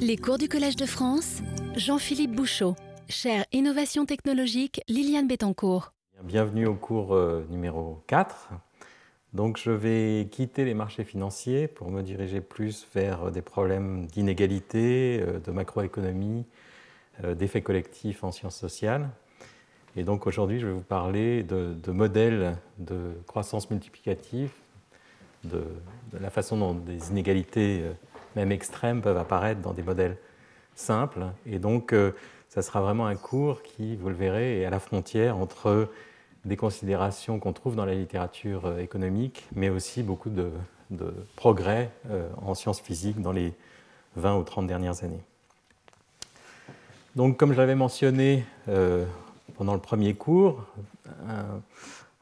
Les cours du Collège de France, Jean-Philippe Bouchot, chaire Innovation technologique Liliane Bettencourt. Bienvenue au cours euh, numéro 4. Donc je vais quitter les marchés financiers pour me diriger plus vers des problèmes d'inégalité, euh, de macroéconomie, euh, d'effets collectifs en sciences sociales. Et donc aujourd'hui, je vais vous parler de, modèles de croissance multiplicative, de, la façon dont des inégalités même extrêmes, peuvent apparaître dans des modèles simples. Et donc, euh, ça sera vraiment un cours qui, vous le verrez, est à la frontière entre des considérations qu'on trouve dans la littérature euh, économique, mais aussi beaucoup de, progrès euh, en sciences physiques dans les 20 ou 30 dernières années. Donc, comme je l'avais mentionné pendant le premier cours,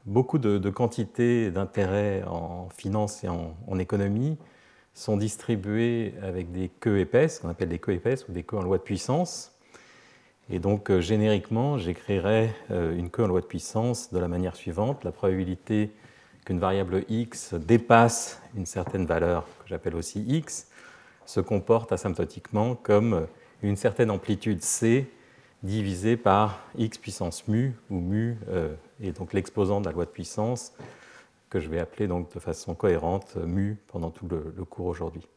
beaucoup de, quantités d'intérêts en finance et en économie sont distribués avec des queues épaisses, qu'on appelle des queues épaisses ou des queues en loi de puissance. Et donc, euh, génériquement, j'écrirai euh, une queue en loi de puissance de la manière suivante. La probabilité qu'une variable x dépasse une certaine valeur, que j'appelle aussi x, se comporte asymptotiquement comme une certaine amplitude c divisée par x puissance mu, où mu euh, est donc l'exposant de la loi de puissance, que je vais appeler donc de façon cohérente mu pendant tout le, cours aujourd'hui.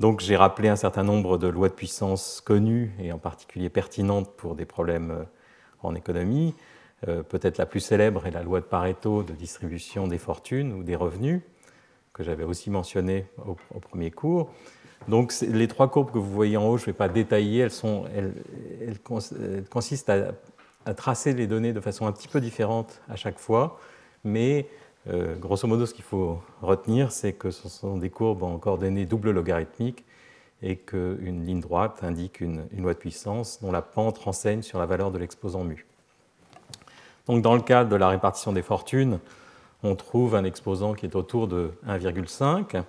Donc j'ai rappelé un certain nombre de lois de puissance connues et en particulier pertinentes pour des problèmes euh, en économie. Euh, peut-être la plus célèbre est la loi de Pareto de distribution des fortunes ou des revenus, que j'avais aussi mentionné au, premier cours. Donc les trois courbes que vous voyez en haut, je ne vais pas détailler, elles, consistent à, à, tracer les données de façon un petit peu différente à chaque fois, mais euh, grosso modo, ce qu'il faut retenir, c'est que ce sont des courbes en coordonnées double logarithmiques et qu'une ligne droite indique une, loi de puissance dont la pente renseigne sur la valeur de l'exposant mu. Donc, dans le cadre de la répartition des fortunes, on trouve un exposant qui est autour de 1,5.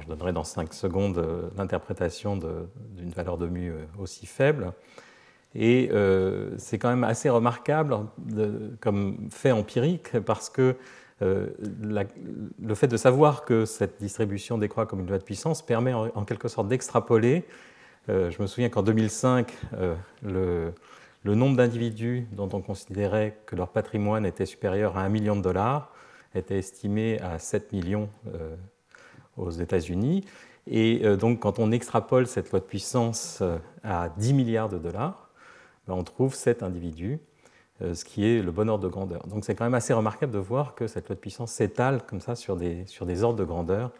je donnerai dans 5 secondes euh, l'interprétation d'une valeur de mu euh, aussi faible. Et c'est quand même assez remarquable comme fait empirique parce que euh, le fait de savoir que cette distribution décroît comme une loi de puissance permet en, quelque sorte d'extrapoler. Euh, je me souviens qu'en 2005, euh, le, nombre d'individus dont on considérait que leur patrimoine était supérieur à 1 million de dollars était estimé à 7 millions aux États-Unis. Et donc, quand on extrapole cette loi de puissance à 10 milliards de dollars, ben, on trouve 7 individus ce qui est le bon ordre de grandeur. Donc c'est quand même assez remarquable de voir que cette loi de puissance s'étale comme ça sur des, sur des ordres de grandeur.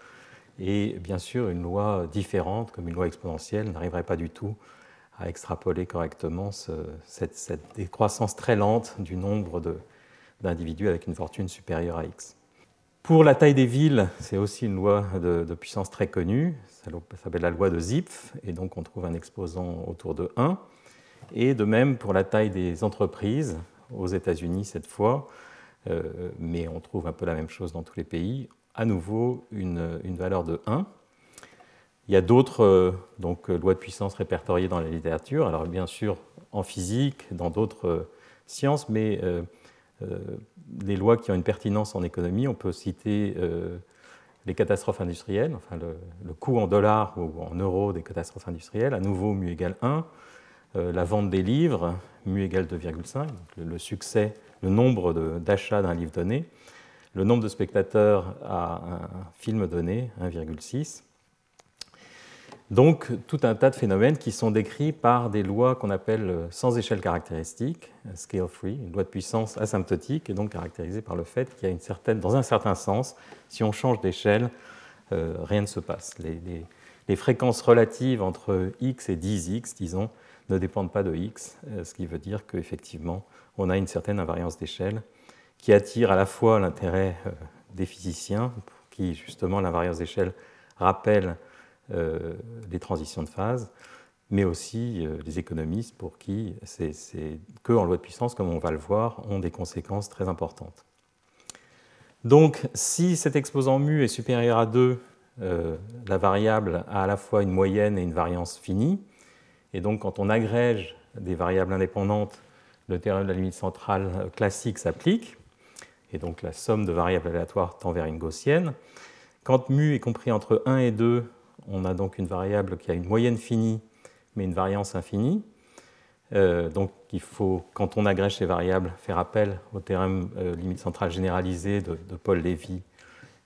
Et bien sûr, une loi différente, comme une loi exponentielle, n'arriverait pas du tout à extrapoler correctement cette, décroissance très lente du nombre d'individus avec une fortune supérieure à x. Pour la taille des villes, c'est aussi une loi de, puissance très connue, ça s'appelle la loi de Zipf, et donc on trouve un exposant autour de 1. Et de même pour la taille des entreprises, aux États-Unis cette fois, euh, mais on trouve un peu la même chose dans tous les pays, à nouveau une, valeur de 1. Il y a d'autres euh, donc, lois de puissance répertoriées dans la littérature, alors bien sûr en physique, dans d'autres euh, sciences, mais les lois qui ont une pertinence en économie, on peut citer les catastrophes industrielles, enfin le, le, coût en dollars ou en euros des catastrophes industrielles, à nouveau mu égale 1. Euh, la vente des livres, mu égale 2,5, le, succès, le nombre d'achats d'un livre donné, le nombre de spectateurs à un film donné, 1,6. Donc tout un tas de phénomènes qui sont décrits par des lois qu'on appelle sans échelle caractéristique, scale free, une loi de puissance asymptotique, et donc caractérisée par le fait qu'il y a une certaine, dans un certain sens, si on change d'échelle, euh, rien ne se passe. Les, les, fréquences relatives entre x et 10x, disons, ne dépendent pas de x, euh, ce qui veut dire qu'effectivement, on a une certaine invariance d'échelle qui attire à la fois l'intérêt euh, des physiciens, qui justement l'invariance d'échelle rappelle euh, les transitions de phase, mais aussi les économistes pour qui c'est que en loi de puissance, comme on va le voir, ont des conséquences très importantes. Donc, si cet exposant mu est supérieur à 2, la variable a à la fois une moyenne et une variance finie. Et donc, quand on agrège des variables indépendantes, le théorème de la limite centrale classique s'applique. Et donc, la somme de variables aléatoires tend vers une gaussienne. Quand mu est compris entre 1 et 2, on a donc une variable qui a une moyenne finie, mais une variance infinie. Euh, donc il faut, quand on agrège ces variables, faire appel au théorème euh, limite centrale généralisée de, Paul Lévy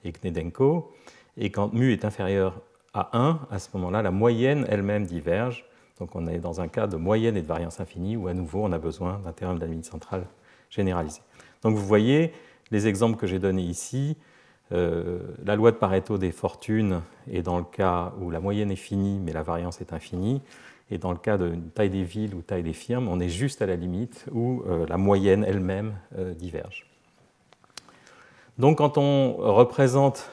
et Knedenko. Et quand mu est inférieur à 1, à ce moment-là, la moyenne elle-même diverge. Donc on est dans un cas de moyenne et de variance infinie où à nouveau on a besoin d'un théorème de la limite centrale généralisée. Donc vous voyez les exemples que j'ai donnés ici. Euh, la loi de Pareto des fortunes est dans le cas où la moyenne est finie mais la variance est infinie. Et dans le cas de taille des villes ou taille des firmes, on est juste à la limite où euh, la moyenne elle-même euh, diverge. Donc quand on représente,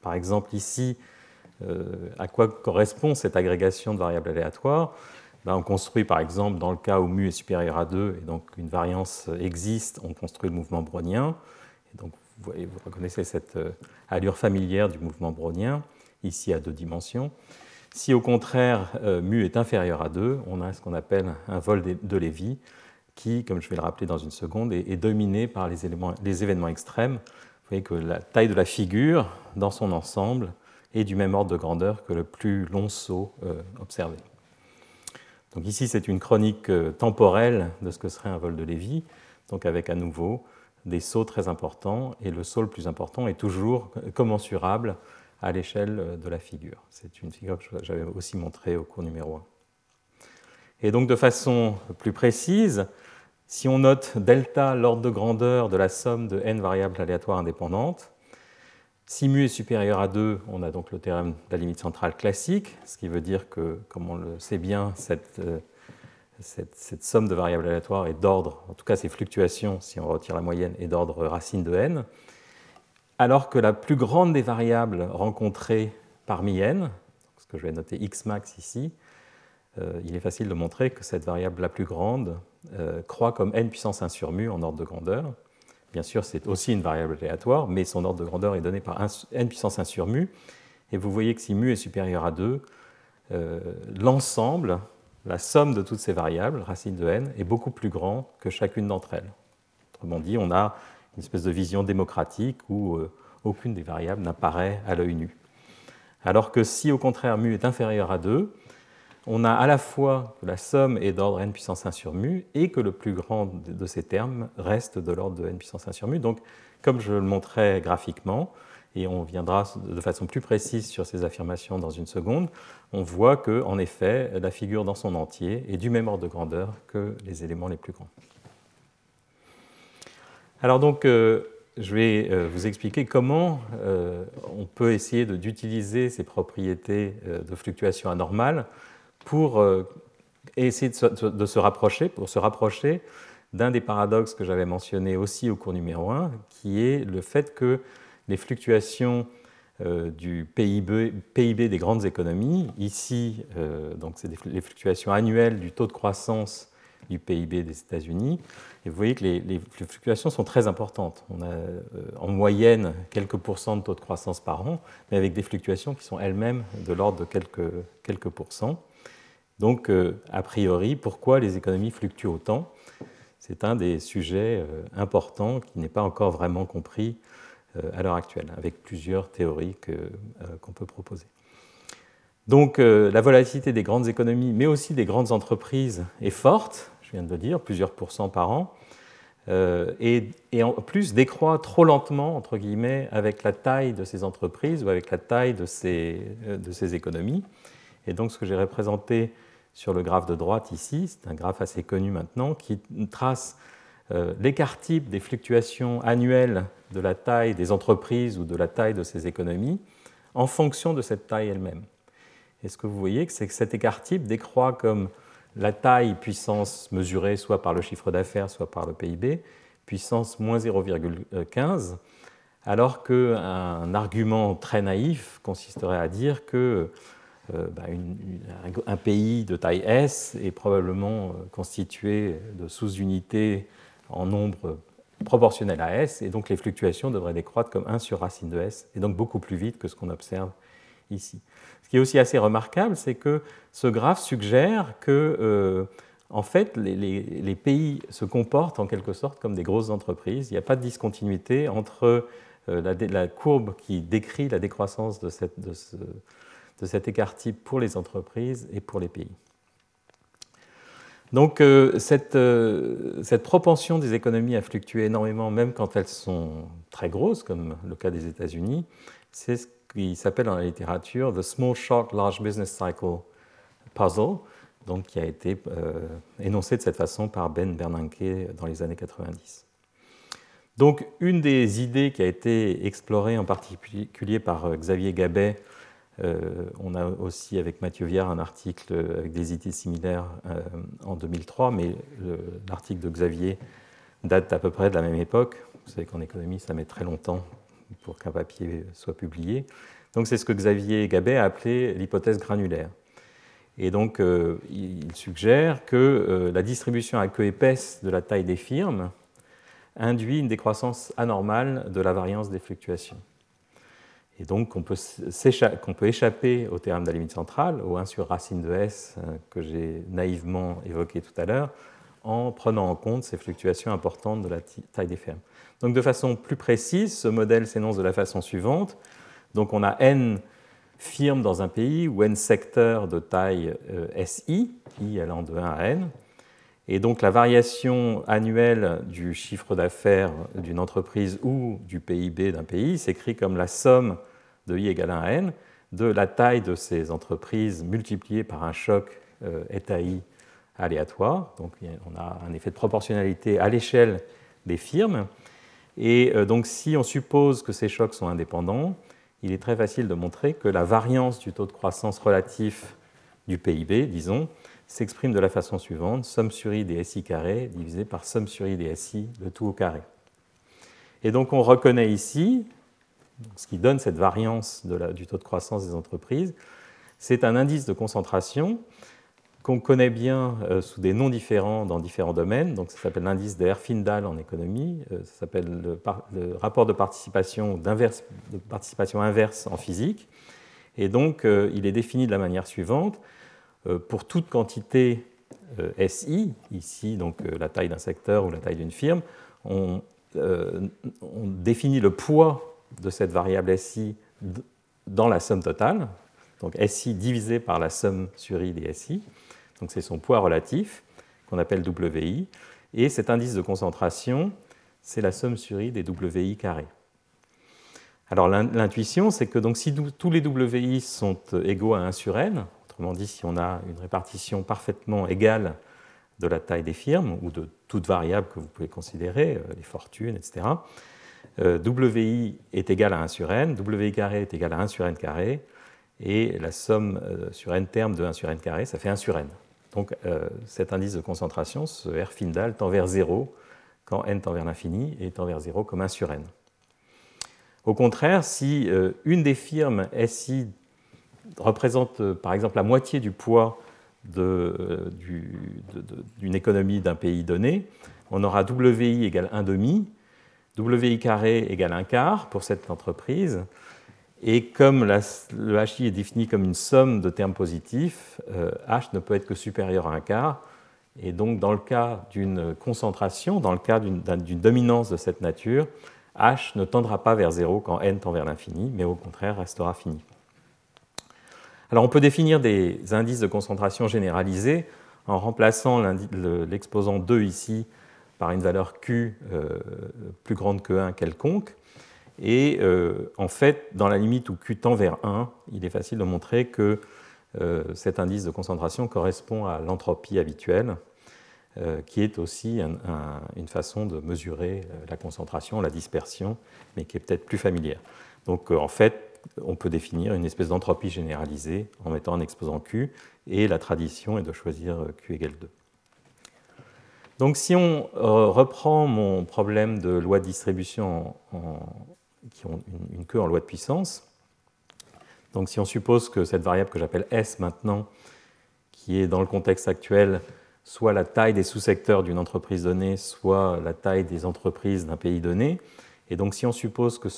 par exemple ici, à quoi correspond cette agrégation de variables aléatoires, ben, on construit par exemple dans le cas où mu est supérieur à 2 et donc une variance existe, on construit le mouvement brownien. Et donc vous, voyez, vous reconnaissez cette allure familière du mouvement brownien, ici à deux dimensions. Si au contraire euh, mu est inférieur à 2, on a ce qu'on appelle un vol de Lévy, qui, comme je vais le rappeler dans une seconde, est, dominé par les, événements extrêmes. Vous voyez que la taille de la figure, dans son ensemble, est du même ordre de grandeur que le plus long saut euh, observé. Donc ici, c'est une chronique euh, temporelle de ce que serait un vol de Lévy, donc avec à nouveau des sauts très importants, et le saut le plus important est toujours commensurable à l'échelle de la figure. C'est une figure que j'avais aussi montrée au cours numéro 1. Et donc de façon plus précise, si on note delta, l'ordre de grandeur de la somme de n variables aléatoires indépendantes, si mu est supérieur à 2, on a donc le théorème de la limite centrale classique, ce qui veut dire que, comme on le sait bien, cette, euh, cette somme de variables aléatoires est d'ordre, en tout cas ces fluctuations, si on retire la moyenne, est d'ordre racine de n alors que la plus grande des variables rencontrées parmi n, ce que je vais noter x max ici, euh, il est facile de montrer que cette variable la plus grande euh, croît comme n puissance 1 sur mu en ordre de grandeur. Bien sûr, c'est aussi une variable aléatoire, mais son ordre de grandeur est donné par n puissance 1 sur mu. Et vous voyez que si mu est supérieur à 2, euh, l'ensemble, la somme de toutes ces variables, racine de n, est beaucoup plus grand que chacune d'entre elles. Autrement dit, on a une espèce de vision démocratique où euh, aucune des variables n'apparaît à l'œil nu. Alors que si au contraire mu est inférieur à 2, on a à la fois que la somme est d'ordre n puissance 1 sur mu et que le plus grand de ces termes reste de l'ordre de n puissance 1 sur mu. Donc, comme je le montrais graphiquement, et on viendra de façon plus précise sur ces affirmations dans une seconde, on voit que, en effet, la figure dans son entier est du même ordre de grandeur que les éléments les plus grands. Alors donc, euh, je vais euh, vous expliquer comment euh, on peut essayer d'utiliser ces propriétés de fluctuation anormale pour essayer de se, rapprocher, pour se rapprocher d'un des paradoxes que j'avais mentionné aussi au cours numéro 1, qui est le fait que les fluctuations du PIB, des grandes économies, ici, donc c'est les fluctuations annuelles du taux de croissance du PIB des États-Unis. Et vous voyez que les, fluctuations sont très importantes. On a euh, en moyenne quelques pourcents de taux de croissance par an, mais avec des fluctuations qui sont elles-mêmes de l'ordre de quelques, quelques pourcents. Donc, euh, a priori, pourquoi les économies fluctuent autant C'est un des sujets euh, importants qui n'est pas encore vraiment compris à l'heure actuelle, avec plusieurs théories qu'on peut proposer. Donc la volatilité des grandes économies, mais aussi des grandes entreprises, est forte, viens de le dire, plusieurs pourcents par an, euh, et, en plus décroît trop lentement, entre guillemets, avec la taille de ces entreprises ou avec la taille euh, de ces économies. Et donc ce que j'ai représenté sur le graphe de droite ici, c'est un graphe assez connu maintenant, qui trace euh, l'écart type des fluctuations annuelles de la taille des entreprises ou de la taille de ces économies en fonction de cette taille elle-même. Et ce que vous voyez, c'est que cet écart type décroît comme la taille puissance mesurée soit par le chiffre d'affaires, soit par le PIB, puissance moins 0,15, alors qu'un argument très naïf consisterait à dire que euh, bah, un pays de taille S est probablement euh, constitué de sous-unités en nombre proportionnel à S, et donc les fluctuations devraient décroître comme 1 sur racine de S, et donc beaucoup plus vite que ce qu'on observe ici. Ce qui est aussi assez remarquable, c'est que ce graphe suggère que, euh, en fait, les, pays se comportent en quelque sorte comme des grosses entreprises. Il n'y a pas de discontinuité entre la, courbe qui décrit la décroissance de, de cet écart type pour les entreprises et pour les pays. Donc euh, cette, euh, cette, propension des économies à fluctuer énormément, même quand elles sont très grosses, comme le cas des États-Unis, c'est ce qui s'appelle dans la littérature The Small Short Large Business Cycle Puzzle, donc qui a été euh, énoncé de cette façon par Ben Bernanke dans les années 90. Donc une des idées qui a été explorée en particulier par Xavier Gabet euh, on a aussi avec Mathieu Viard un article avec des idées similaires euh, en 2003, mais l'article de Xavier date à peu près de la même époque. Vous savez qu'en économie, ça met très longtemps pour qu'un papier soit publié. Donc c'est ce que Xavier Gabet a appelé l'hypothèse granulaire. Et donc euh, il suggère que la distribution à queue épaisse de la taille des firmes induit une décroissance anormale de la variance des fluctuations. Et donc, on peut, peut, échapper au théorème de la limite centrale, au 1 sur racine de S euh, que j'ai naïvement évoqué tout à l'heure, en prenant en compte ces fluctuations importantes de la taille des fermes. Donc, de façon plus précise, ce modèle s'énonce de la façon suivante. Donc, on a n firmes dans un pays ou n secteurs de taille euh, SI, i allant de 1 à n. Et donc, la variation annuelle du chiffre d'affaires d'une entreprise ou du PIB d'un pays s'écrit comme la somme de i égale 1 à n de la taille de ces entreprises multipliée par un choc euh, eta i aléatoire. Donc on a un effet de proportionnalité à l'échelle des firmes. Et euh, donc si on suppose que ces chocs sont indépendants, il est très facile de montrer que la variance du taux de croissance relatif du PIB, disons, s'exprime de la façon suivante somme sur i des SI carré divisé par somme sur i des SI, le tout au carré. Et donc on reconnaît ici ce qui donne cette variance du taux de croissance des entreprises, c'est un indice de concentration qu'on connaît bien euh, sous des noms différents dans différents domaines. Donc ça s'appelle l'indice de Herfindahl en économie, euh, ça s'appelle le, rapport de participation, participation inverse en physique. Et donc euh, il est défini de la manière suivante. Pour toute quantité SI, ici donc la taille d'un secteur ou la taille d'une firme, on, on définit le poids de cette variable SI dans la somme totale, donc SI divisé par la somme sur I des SI, donc c'est son poids relatif qu'on appelle WI, et cet indice de concentration, c'est la somme sur I des WI carrés. Alors l'intuition, c'est que donc, si tous les WI sont égaux à 1 sur n, autrement dit si on a une répartition parfaitement égale de la taille des firmes ou de toute variable que vous pouvez considérer, euh, les fortunes, etc., euh, WI est égal à 1 sur n, WI carré est égal à 1 sur n carré, et la somme euh, sur n termes de 1 sur n carré, ça fait 1 sur n. Donc cet indice de concentration, ce R Findal, tend vers 0 quand n tend vers l'infini et tend vers 0 comme 1 sur n. Au contraire, si une des firmes SI représente par exemple la moitié du poids d'une économie d'un pays donné, on aura WI égale 1 demi, WI carré égale un quart pour cette entreprise. Et comme le HI est défini comme une somme de termes positifs, euh, H ne peut être que supérieur à un quart. Et donc, dans le cas d'une concentration, dans le cas d'une dominance de cette nature, H ne tendra pas vers 0 quand n tend vers l'infini, mais au contraire restera fini. On peut définir des indices de concentration généralisés en remplaçant l'exposant 2 ici par une valeur Q euh, plus grande que 1 quelconque. Et euh, en fait, dans la limite où Q tend vers 1, il est facile de montrer que euh, cet indice de concentration correspond à l'entropie habituelle, qui est aussi une façon de mesurer la concentration, la dispersion, mais qui est peut-être plus familière. Donc en fait, on peut définir une espèce d'entropie généralisée en mettant un exposant Q, et la tradition est de choisir Q égale 2. Donc si on euh, reprend mon problème de loi de distribution qui ont une, queue en loi de puissance, donc si on suppose que cette variable que j'appelle S maintenant, qui est dans le contexte actuel soit la taille des sous-secteurs d'une entreprise donnée, soit la taille des entreprises d'un pays donné, et donc si on suppose que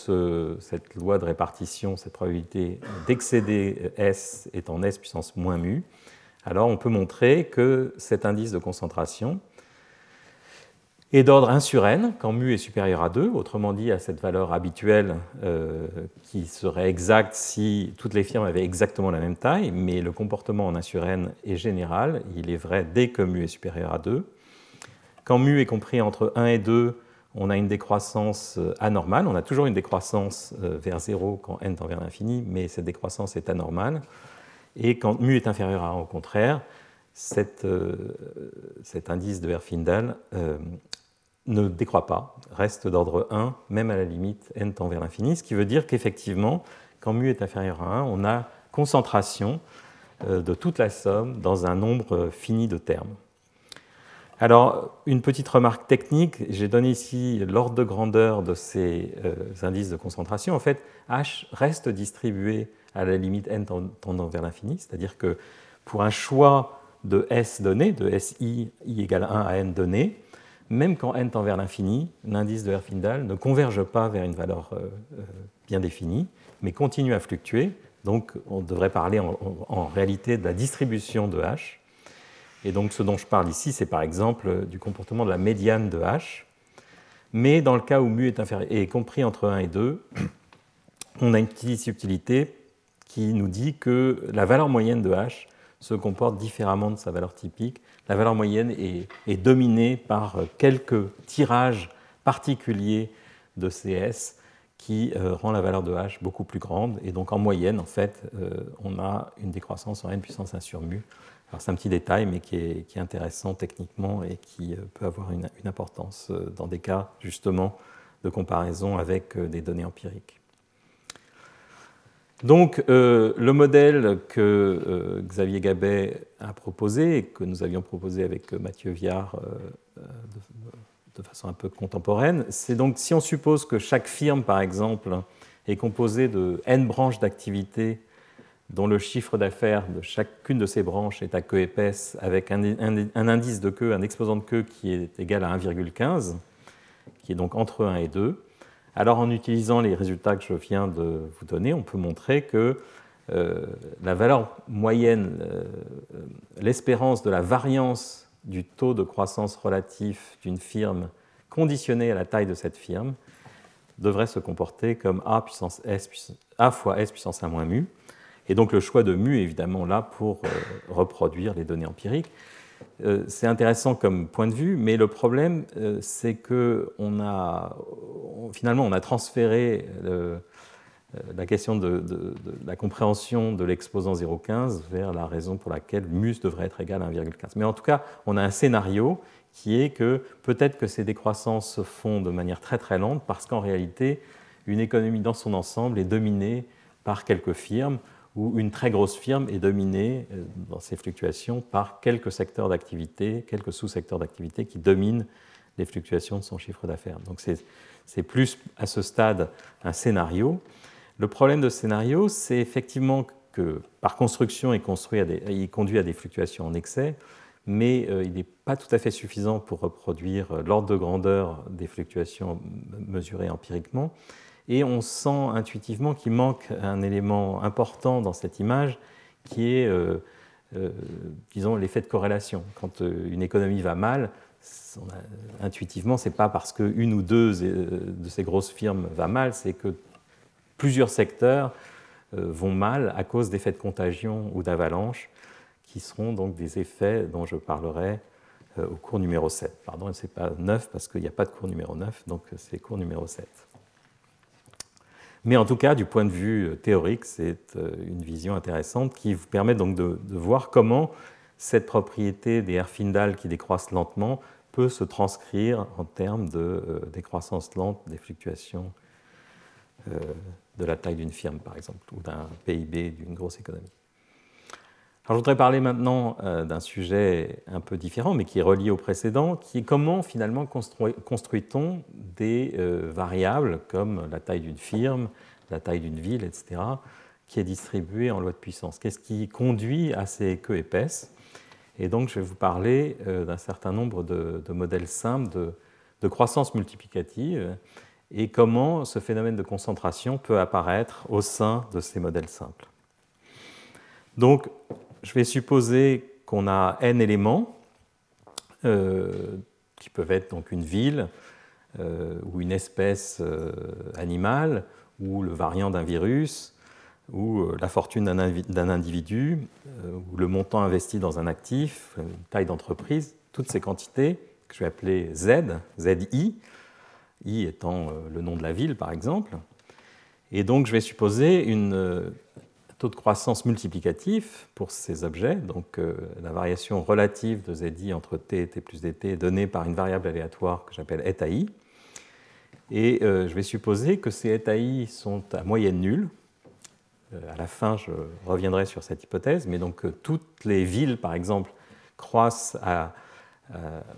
cette loi de répartition, cette probabilité d'excéder S est en S puissance moins mu, alors on peut montrer que cet indice de concentration, et d'ordre 1 sur n quand mu est supérieur à 2, autrement dit à cette valeur habituelle euh, qui serait exacte si toutes les firmes avaient exactement la même taille, mais le comportement en 1 sur n est général, il est vrai dès que mu est supérieur à 2. Quand mu est compris entre 1 et 2, on a une décroissance euh, anormale, on a toujours une décroissance euh, vers 0 quand n tend vers l'infini, mais cette décroissance est anormale. Et quand mu est inférieur à 1, au contraire, cet indice de Herfindahl ne décroît pas, reste d'ordre 1, même à la limite n tend vers l'infini, ce qui veut dire qu'effectivement, quand mu est inférieur à 1, on a concentration euh, de toute la somme dans un nombre fini de termes. Alors, une petite remarque technique, j'ai donné ici l'ordre de grandeur de ces euh, indices de concentration. En fait, H reste distribué à la limite n tendant vers l'infini, c'est-à-dire que pour un choix de S donné, de SI, I égale 1 à n donné, même quand n tend vers l'infini, l'indice de Herfindahl ne converge pas vers une valeur euh, euh, bien définie, mais continue à fluctuer. Donc on devrait parler en, réalité de la distribution de h. Et donc ce dont je parle ici, c'est par exemple du comportement de la médiane de h. Mais dans le cas où mu est, est compris entre 1 et 2, on a une petite subtilité qui nous dit que la valeur moyenne de h se comporte différemment de sa valeur typique la valeur moyenne est, dominée par euh, quelques tirages particuliers de CS qui euh, rend la valeur de h beaucoup plus grande. Et donc en moyenne, en fait, euh, on a une décroissance en n puissance 1 sur mu. C'est un petit détail, mais qui est, intéressant techniquement et qui peut avoir une importance dans des cas justement de comparaison avec des données empiriques. Donc, euh, le modèle que euh, Xavier Gabet a proposé que nous avions proposé avec Mathieu Viard euh, de, façon un peu contemporaine, c'est donc si on suppose que chaque firme, par exemple, est composée de n branches d'activité dont le chiffre d'affaires de chacune de ces branches est à queue épaisse avec un, indice de queue, un exposant de queue qui est égal à 1,15, qui est donc entre 1 et 2, alors en utilisant les résultats que je viens de vous donner, on peut montrer que euh, la valeur moyenne, euh, l'espérance de la variance du taux de croissance relatif d'une firme conditionnée à la taille de cette firme devrait se comporter comme A, puissance S, A fois S puissance 1 moins mu. Et donc le choix de mu évidemment là pour euh, reproduire les données empiriques. Euh, c'est intéressant comme point de vue, mais le problème, euh, c'est que a, finalement, on a transféré la question de, la compréhension de l'exposant 0,15 vers la raison pour laquelle mus devrait être égal à 1,15. Mais en tout cas, on a un scénario qui est que peut-être que ces décroissances se font de manière très très lente parce qu'en réalité, une économie dans son ensemble est dominée par quelques firmes où une très grosse firme est dominée euh, dans ses fluctuations par quelques secteurs d'activité, quelques sous-secteurs d'activité qui dominent les fluctuations de son chiffre d'affaires. Donc c'est plus à ce stade un scénario. Le problème de scénario, c'est effectivement que par construction, il, conduit à des fluctuations en excès, mais euh, il n'est pas tout à fait suffisant pour reproduire l'ordre de grandeur des fluctuations mesurées empiriquement. Et on sent intuitivement qu'il manque un élément important dans cette image qui est, euh, euh, disons, l'effet de corrélation. Quand euh, une économie va mal, intuitivement, ce n'est pas parce qu'une ou deux de ces grosses firmes va mal, c'est que plusieurs secteurs vont mal à cause d'effets de contagion ou d'avalanche, qui seront donc des effets dont je parlerai au cours numéro 7. Pardon, ce n'est pas 9 parce qu'il n'y a pas de cours numéro 9, donc c'est cours numéro 7. Mais en tout cas, du point de vue euh, théorique, c'est euh, une vision intéressante qui vous permet donc de, voir comment cette propriété des Herfindahl qui décroissent lentement peut se transcrire en termes de euh, décroissance lente des fluctuations de la taille d'une firme, par exemple, ou d'un PIB d'une grosse économie. Alors, je voudrais parler maintenant d'un sujet un peu différent, mais qui est relié au précédent, qui est comment finalement construit-on des variables comme la taille d'une firme, la taille d'une ville, etc., qui est distribuée en loi de puissance? Qu'est-ce qui conduit à ces queues épaisses? Et donc, je vais vous parler d'un certain nombre de, modèles simples de, de, croissance multiplicative et comment ce phénomène de concentration peut apparaître au sein de ces modèles simples. Donc, je vais supposer qu'on a n éléments euh, qui peuvent être donc une ville ou une espèce animale ou le variant d'un virus ou la fortune d'un individu ou le montant investi dans un actif, une taille d'entreprise, toutes ces quantités que je vais appeler Z, ZI, I étant le nom de la ville par exemple. Et donc je vais supposer un taux de croissance multiplicatif pour ces objets, donc la variation relative de ZI entre t et t plus dt est donnée par une variable aléatoire que j'appelle eta i. Et je vais supposer que ces eta i sont à moyenne nulle. à la fin, je reviendrai sur cette hypothèse, mais donc toutes les villes, par exemple, croissent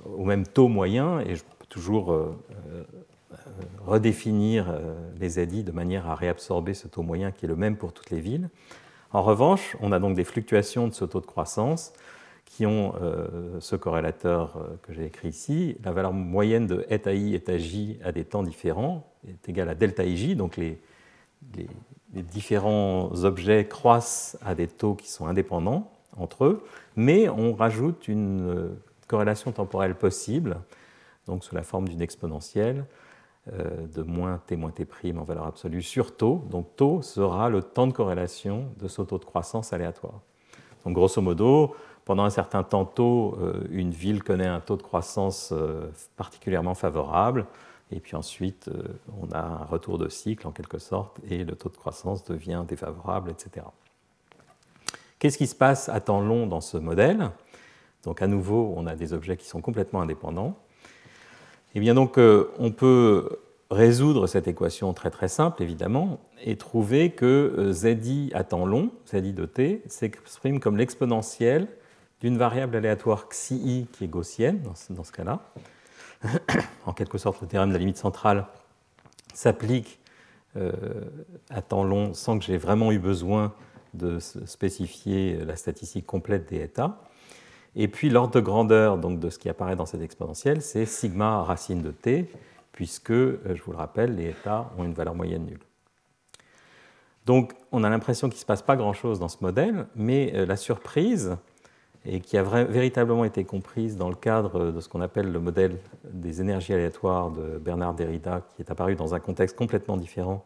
au même taux moyen, et je peux toujours redéfinir les ZI de manière à réabsorber ce taux moyen qui est le même pour toutes les villes. En revanche, on a donc des fluctuations de ce taux de croissance qui ont euh, ce corrélateur euh, que j'ai écrit ici. La valeur moyenne de eta i eta j à des temps différents est égale à delta ij, donc les, différents objets croissent à des taux qui sont indépendants entre eux, mais on rajoute une euh, corrélation temporelle possible, donc sous la forme d'une exponentielle, de moins t moins t' en valeur absolue sur taux. Donc taux sera le temps de corrélation de ce taux de croissance aléatoire. Donc grosso modo, pendant un certain temps tôt, euh, une ville connaît un taux de croissance euh, particulièrement favorable, et puis ensuite euh, on a un retour de cycle en quelque sorte, et le taux de croissance devient défavorable, etc. Qu'est-ce qui se passe à temps long dans ce modèle? Donc à nouveau, on a des objets qui sont complètement indépendants. Eh bien donc, on peut résoudre cette équation très très simple, évidemment, et trouver que ZI à temps long, ZI de t, s'exprime comme l'exponentielle d'une variable aléatoire xi qui est gaussienne dans ce, cas-là. en quelque sorte, le théorème de la limite centrale s'applique euh, à temps long sans que j'ai vraiment eu besoin de spécifier la statistique complète des états. Et puis l'ordre de grandeur donc, de ce qui apparaît dans cette exponentielle, c'est sigma racine de t, puisque, euh, je vous le rappelle, les états ont une valeur moyenne nulle. Donc on a l'impression qu'il ne se passe pas grand-chose dans ce modèle, mais euh, la surprise, et qui a véritablement été comprise dans le cadre de ce qu'on appelle le modèle des énergies aléatoires de Bernard Derrida, qui est apparu dans un contexte complètement différent,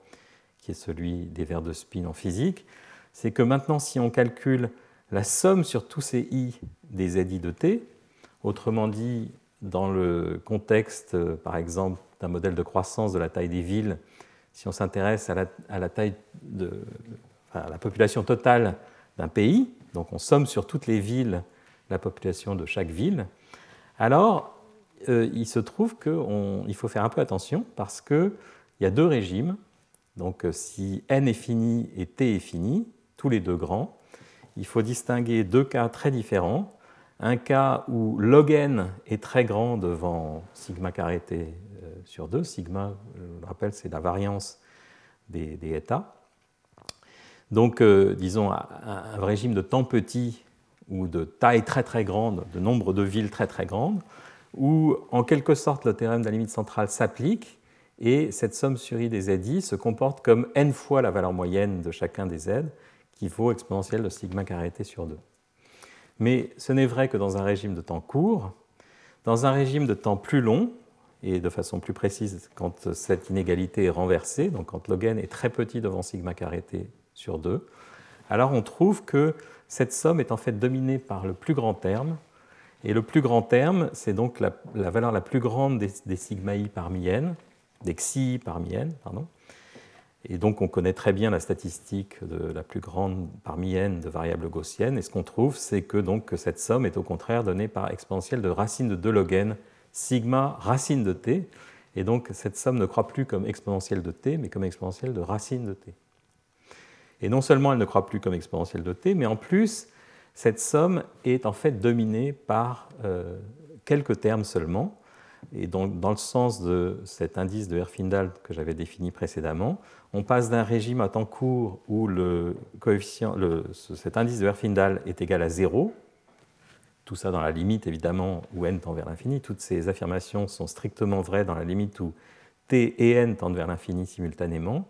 qui est celui des verres de spin en physique, c'est que maintenant, si on calcule la somme sur tous ces i des ZI de t, autrement dit, dans le contexte, par exemple, d'un modèle de croissance de la taille des villes, si on s'intéresse à la population totale d'un pays, donc on somme sur toutes les villes la population de chaque ville, alors euh, il se trouve qu'il faut faire un peu attention parce qu'il y a deux régimes. Donc euh, si n est fini et t est fini, tous les deux grands, il faut distinguer deux cas très différents. Un cas où log n est très grand devant sigma carré t euh, sur 2. Sigma, je le rappelle, c'est la variance des, des états. Donc, disons, un, régime de temps petit ou de taille très très grande, de nombre de villes très très grandes, où en quelque sorte le théorème de la limite centrale s'applique et cette somme sur i des ZI se comporte comme n fois la valeur moyenne de chacun des z qui vaut exponentielle de sigma carré t sur 2. Mais ce n'est vrai que dans un régime de temps court. Dans un régime de temps plus long, et de façon plus précise quand cette inégalité est renversée, donc quand log n est très petit devant sigma carré t sur 2, alors on trouve que cette somme est en fait dominée par le plus grand terme. Et le plus grand terme, c'est donc la, valeur la plus grande des, sigma i parmi n, des xi parmi n, pardon. Et donc on connaît très bien la statistique de la plus grande parmi n de variables gaussiennes. Et ce qu'on trouve, c'est que, cette somme est au contraire donnée par exponentielle de racine de 2 log n sigma racine de t. Et donc cette somme ne croît plus comme exponentielle de t, mais comme exponentielle de racine de t. Et non seulement elle ne croît plus comme exponentielle de t, mais en plus, cette somme est en fait dominée par euh, quelques termes seulement. Et donc, dans le sens de cet indice de Herfindahl que j'avais défini précédemment, on passe d'un régime à temps court où le coefficient, cet indice de Herfindahl est égal à 0, tout ça dans la limite évidemment où n tend vers l'infini. Toutes ces affirmations sont strictement vraies dans la limite où t et n tendent vers l'infini simultanément.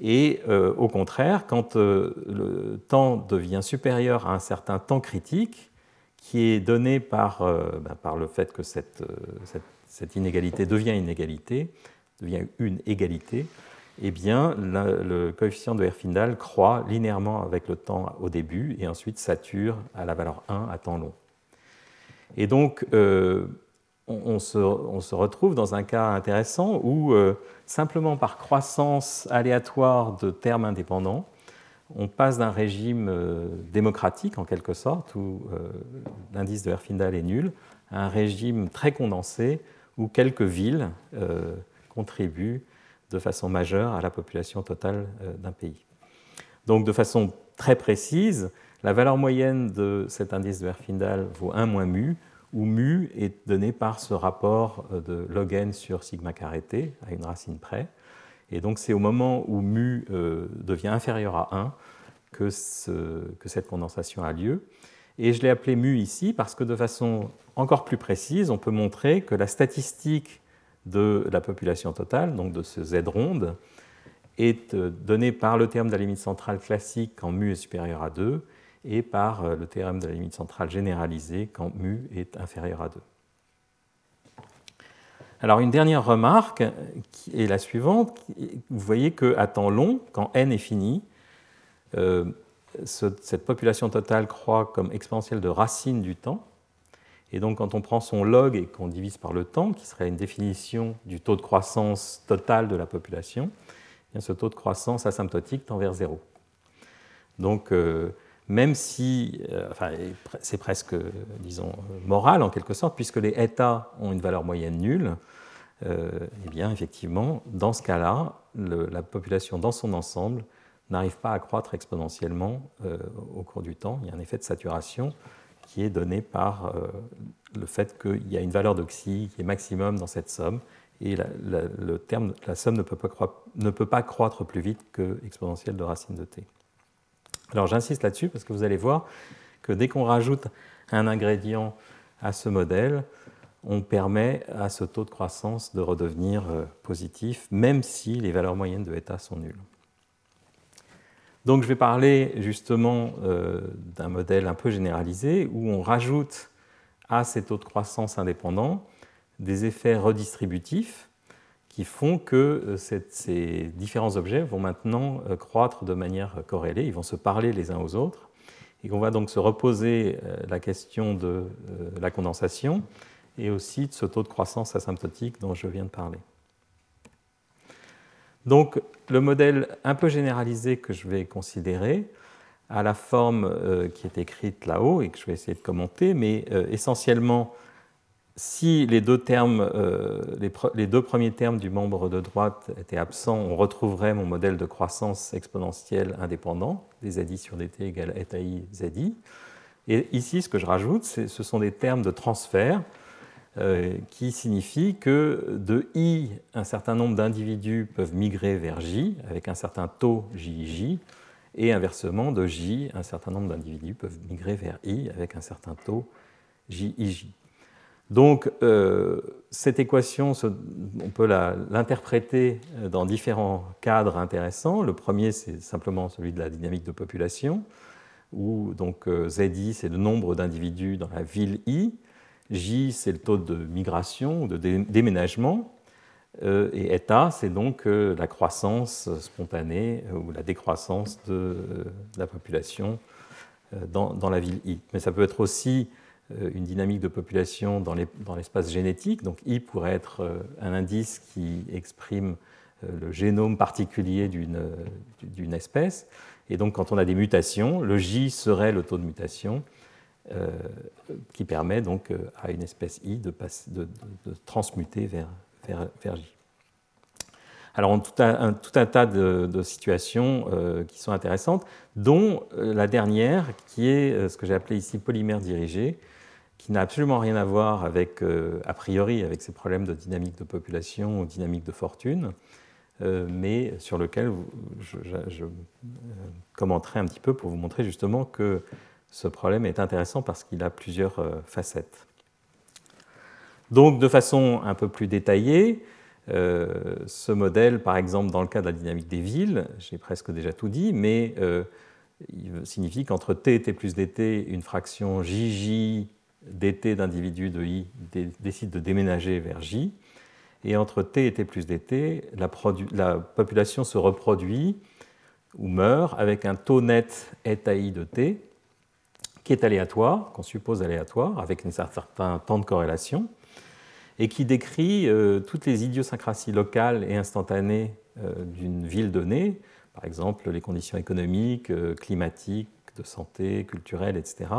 Et euh, au contraire, quand euh, le temps devient supérieur à un certain temps critique, qui est donné par, ben, par le fait que cette, cette, cette, inégalité devient une égalité, devient une égalité, eh bien, le coefficient de Herfindahl croît linéairement avec le temps au début et ensuite sature à la valeur 1 à temps long. Et donc, euh, on, se, retrouve dans un cas intéressant où, euh, simplement par croissance aléatoire de termes indépendants, on passe d'un régime euh, démocratique, en quelque sorte, où l'indice de Herfindahl est nul, à un régime très condensé, où quelques villes contribuent de façon majeure à la population totale euh, d'un pays. Donc de façon très précise, la valeur moyenne de cet indice de Herfindahl vaut 1 moins mu, où mu est donné par ce rapport euh, de log n sur sigma carré t à une racine près. Et donc c'est au moment où mu euh, devient inférieur à 1 que, cette condensation a lieu. Et je l'ai appelé mu ici parce que de façon encore plus précise, on peut montrer que la statistique de la population totale, donc de ce Z ronde, est euh, donné par le théorème de la limite centrale classique quand mu est supérieur à 2 et par euh, le théorème de la limite centrale généralisée quand mu est inférieur à 2. Alors une dernière remarque qui est la suivante. Vous voyez qu'à temps long, quand n est fini, euh, cette population totale croît comme exponentielle de racine du temps. Et donc, quand on prend son log et qu'on divise par le temps, qui serait une définition du taux de croissance total de la population, eh ce taux de croissance asymptotique tend vers zéro. Donc, euh, même si, euh, enfin, c'est presque, disons, moral en quelque sorte, puisque les états ont une valeur moyenne nulle, euh, eh bien, effectivement, dans ce cas-là, la population dans son ensemble n'arrive pas à croître exponentiellement au cours du temps. Il y a un effet de saturation qui est donné par euh, le fait qu'il y a une valeur de xi qui est maximum dans cette somme, et la, le terme, la somme ne peut, pas croître, ne peut pas croître plus vite que exponentielle de racine de t. Alors j'insiste là-dessus parce que vous allez voir que dès qu'on rajoute un ingrédient à ce modèle, on permet à ce taux de croissance de redevenir euh, positif, même si les valeurs moyennes de état sont nulles. Donc je vais parler justement euh, d'un modèle un peu généralisé où on rajoute à ces taux de croissance indépendants des effets redistributifs qui font que euh, ces différents objets vont maintenant euh, croître de manière corrélée, ils vont se parler les uns aux autres, et qu'on va donc se reposer la question de la condensation et aussi de ce taux de croissance asymptotique dont je viens de parler. Donc le modèle un peu généralisé que je vais considérer a la forme euh, qui est écrite là-haut et que je vais essayer de commenter, mais euh, essentiellement, si les deux, termes, euh, les, deux premiers termes du membre de droite étaient absents, on retrouverait mon modèle de croissance exponentielle indépendant, des ZI sur dt égale i ZI. Et ici, ce que je rajoute, ce sont des termes de transfert euh, qui signifie que de I, un certain nombre d'individus peuvent migrer vers J avec un certain taux JJ, et inversement, de J, un certain nombre d'individus peuvent migrer vers I avec un certain taux JIJ. Donc, euh, cette équation, on peut l'interpréter dans différents cadres intéressants. Le premier, c'est simplement celui de la dynamique de population, où donc euh, ZI, c'est le nombre d'individus dans la ville I. J, c'est le taux de migration ou de déménagement. Euh, et eta, c'est donc euh, la croissance spontanée euh, ou la décroissance de, la population dans, la ville I. Mais ça peut être aussi une dynamique de population dans l'espace génétique. Donc I pourrait être un indice qui exprime le génome particulier d'une espèce. Et donc quand on a des mutations, le J serait le taux de mutation euh, qui permet donc euh, à une espèce I de, transmuter vers, J. Alors, tout un, tout un tas de, situations euh, qui sont intéressantes, dont la dernière, qui est ce que j'ai appelé ici polymère dirigé, qui n'a absolument rien à voir avec, a priori, avec ces problèmes de dynamique de population ou dynamique de fortune, mais sur lequel je, je, commenterai un petit peu pour vous montrer justement que ce problème est intéressant parce qu'il a plusieurs euh, facettes. Donc, de façon un peu plus détaillée, euh, ce modèle, par exemple, dans le cas de la dynamique des villes, j'ai presque déjà tout dit, mais euh, signifie qu'entre t et t plus dt, une fraction jj dt d'individu de i décide de déménager vers j. Et entre t et t plus dt, la, la population se reproduit ou meurt avec un taux net eta i de t qui est aléatoire, qu'on suppose aléatoire, avec un certain temps de corrélation, et qui décrit euh, toutes les idiosyncrasies locales et instantanées euh, d'une ville donnée, par exemple les conditions économiques, euh, climatiques, de santé, culturelles, etc.,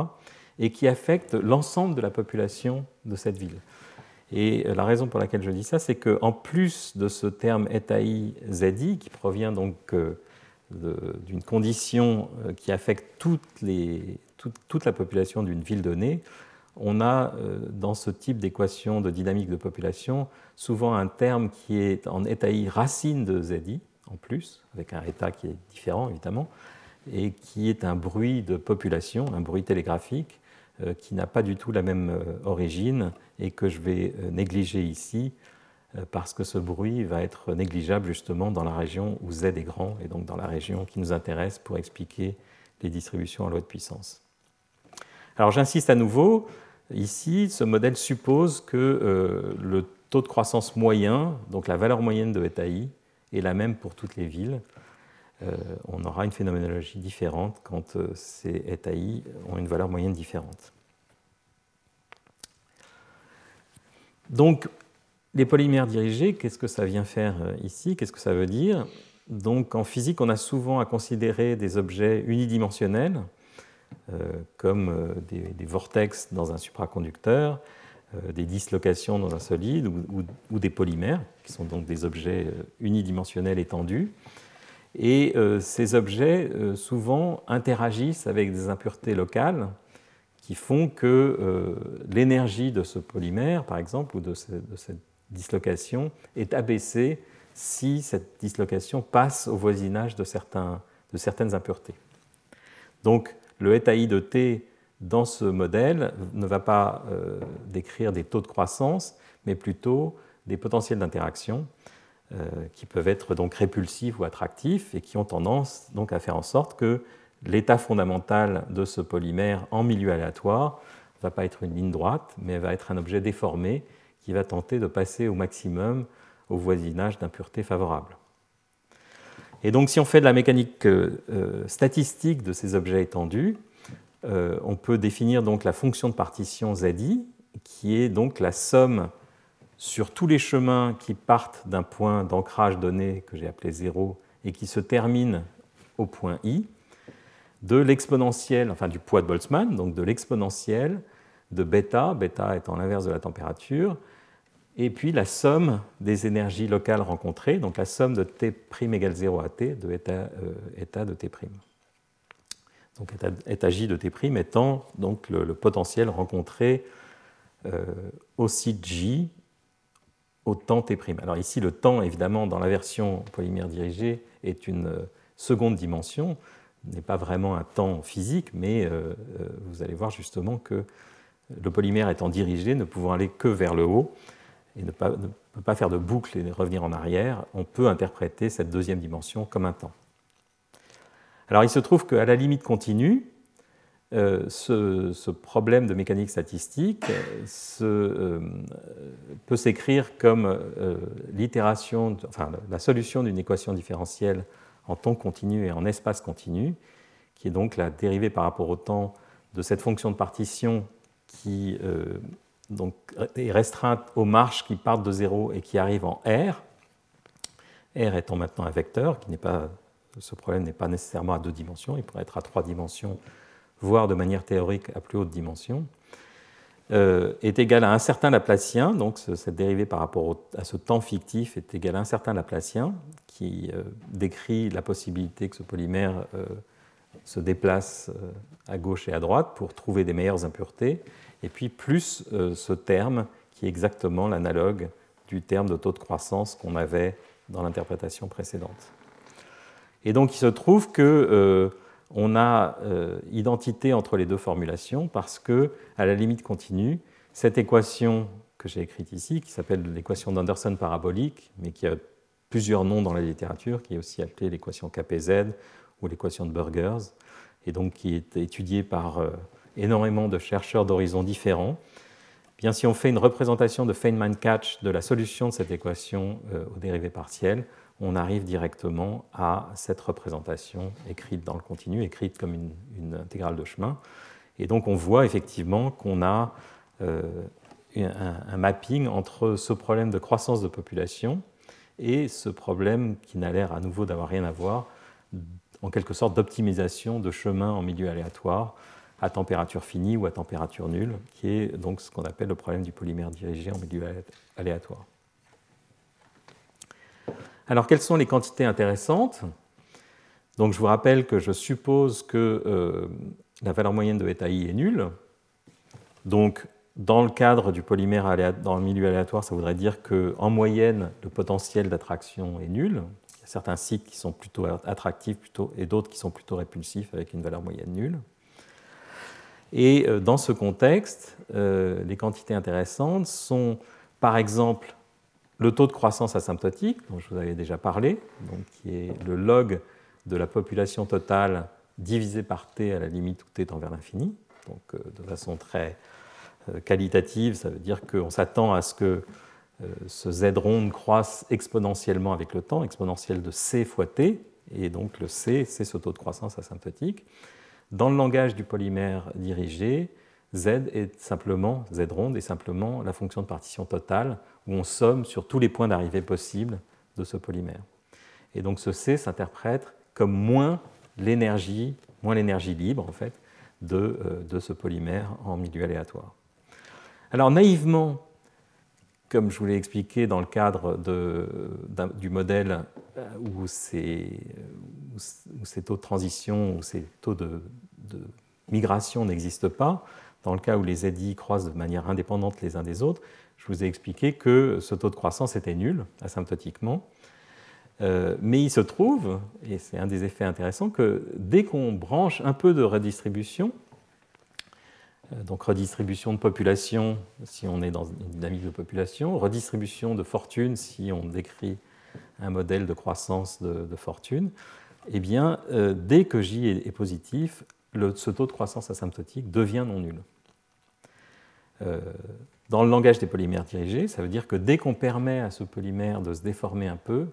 et qui affectent l'ensemble de la population de cette ville. Et la raison pour laquelle je dis ça, c'est qu'en plus de ce terme ETAI ZI, qui provient donc d'une condition qui affecte toute, la population d'une ville donnée, on a euh, dans ce type d'équation de dynamique de population souvent un terme qui est en état-i racine de ZI, en plus, avec un état qui est différent évidemment, et qui est un bruit de population, un bruit télégraphique, euh, qui n'a pas du tout la même euh, origine et que je vais négliger ici parce que ce bruit va être négligeable justement dans la région où Z est grand et donc dans la région qui nous intéresse pour expliquer les distributions en loi de puissance. Alors j'insiste à nouveau, ici, ce modèle suppose que euh, le taux de croissance moyen, donc la valeur moyenne de eta i, est la même pour toutes les villes. Euh, on aura une phénoménologie différente quand euh, ces i ont une valeur moyenne différente. Donc, les polymères dirigés, qu'est-ce que ça vient faire ici? Qu'est-ce que ça veut dire? Donc, en physique, on a souvent à considérer des objets unidimensionnels, euh, comme euh, des, vortex dans un supraconducteur, euh, des dislocations dans un solide ou, des polymères, qui sont donc des objets unidimensionnels étendus. Et ces objets, souvent, interagissent avec des impuretés locales qui font que l'énergie de ce polymère, par exemple, ou de, cette dislocation, est abaissée si cette dislocation passe au voisinage de, certains, de certaines impuretés. Donc, le i de t dans ce modèle ne va pas euh, décrire des taux de croissance, mais plutôt des potentiels d'interaction euh, qui peuvent être donc répulsifs ou attractifs et qui ont tendance donc à faire en sorte que l'état fondamental de ce polymère en milieu aléatoire ne va pas être une ligne droite, mais va être un objet déformé qui va tenter de passer au maximum au voisinage d'impuretés favorables. Et donc, si on fait de la mécanique euh, euh, statistique de ces objets étendus, euh, on peut définir donc la fonction de partition ZI, qui est donc la somme sur tous les chemins qui partent d'un point d'ancrage donné que j'ai appelé 0 et qui se termine au point i, de l'exponentiel, enfin du poids de Boltzmann, donc de l'exponentiel de bêta, bêta étant l'inverse de la température, et puis la somme des énergies locales rencontrées, donc la somme de T' égale 0 à T de état, euh, de T'. Donc état, J de T' étant donc le, potentiel rencontré euh, au site J au temps T'. Alors ici, le temps, évidemment, dans la version polymère dirigée, est une euh, seconde dimension, n'est pas vraiment un temps physique, mais vous allez voir justement que le polymère étant dirigé, ne pouvant aller que vers le haut, et ne, pas, peut pas faire de boucle et revenir en arrière, on peut interpréter cette deuxième dimension comme un temps. Alors il se trouve qu'à la limite continue, euh, ce, problème de mécanique statistique euh, peut s'écrire comme euh, l'itération, enfin la solution d'une équation différentielle en temps continu et en espace continu, qui est donc la dérivée par rapport au temps de cette fonction de partition qui donc, est restreinte aux marches qui partent de zéro et qui arrivent en R, R étant maintenant un vecteur, qui n'est pas, ce problème n'est pas nécessairement à deux dimensions, il pourrait être à trois dimensions, voire de manière théorique à plus haute dimension, euh, est égal à un certain Laplacien, donc cette dérivée par rapport à ce temps fictif est égal à un certain Laplacien, qui euh, décrit la possibilité que ce polymère euh, se déplace à gauche et à droite pour trouver des meilleures impuretés, et puis plus ce terme qui est exactement l'analogue du terme de taux de croissance qu'on avait dans l'interprétation précédente. Et donc il se trouve que on a euh, identité entre les deux formulations parce que à la limite continue, cette équation que j'ai écrite ici, qui s'appelle l'équation d'Anderson parabolique, mais qui a plusieurs noms dans la littérature, qui est aussi appelée l'équation KPZ ou l'équation de Burgers, et donc qui est étudié par énormément de chercheurs d'horizons différents. Bien, si on fait une représentation de Feynman-Catch de la solution de cette équation aux dérivées partielles, on arrive directement à cette représentation écrite dans le continu, écrite comme une, intégrale de chemin. Et donc on voit effectivement qu'on a euh, un, mapping entre ce problème de croissance de population et ce problème qui n'a l'air à nouveau d'avoir rien à voir, en quelque sorte d'optimisation de chemin en milieu aléatoire à température finie ou à température nulle, qui est donc ce qu'on appelle le problème du polymère dirigé en milieu aléatoire. Alors, quelles sont les quantités intéressantes? Donc, je vous rappelle que je suppose que euh, la valeur moyenne de eta i est nulle. Donc, dans le cadre du polymère dans le milieu aléatoire, ça voudrait dire qu'en moyenne, le potentiel d'attraction est nul. Il y a certains sites qui sont plutôt attractifs plutôt, et d'autres qui sont plutôt répulsifs avec une valeur moyenne nulle. Et euh, dans ce contexte, euh, les quantités intéressantes sont, par exemple, le taux de croissance asymptotique, dont je vous avais déjà parlé, qui est le log de la population totale divisé par t à la limite où t tend vers l'infini. Donc euh, de façon très euh, qualitative, ça veut dire qu'on s'attend à ce que euh, ce z rond croisse exponentiellement avec le temps, exponentielle de c fois t, et donc le c, c'est ce taux de croissance asymptotique. Dans le langage du polymère dirigé, z est simplement, z ronde est simplement la fonction de partition totale où on somme sur tous les points d'arrivée possibles de ce polymère. Et donc ce C s'interprète comme moins l'énergie, moins l'énergie libre en fait, de, euh, de, ce polymère en milieu aléatoire. Alors naïvement, comme je vous l'ai expliqué dans le cadre de, du modèle euh, où ces, où ces, taux de transition, où ces taux de, de migration n'existent pas, dans le cas où les ZI croisent de manière indépendante les uns des autres, je vous ai expliqué que ce taux de croissance était nul, asymptotiquement. Euh, mais il se trouve, et c'est un des effets intéressants, que dès qu'on branche un peu de redistribution, euh, donc redistribution de population si on est dans une dynamique de population, redistribution de fortune si on décrit un modèle de croissance de, fortune, eh bien, euh, dès que J est, positif, ce taux de croissance asymptotique devient non nul. Dans le langage des polymères dirigés, ça veut dire que dès qu'on permet à ce polymère de se déformer un peu,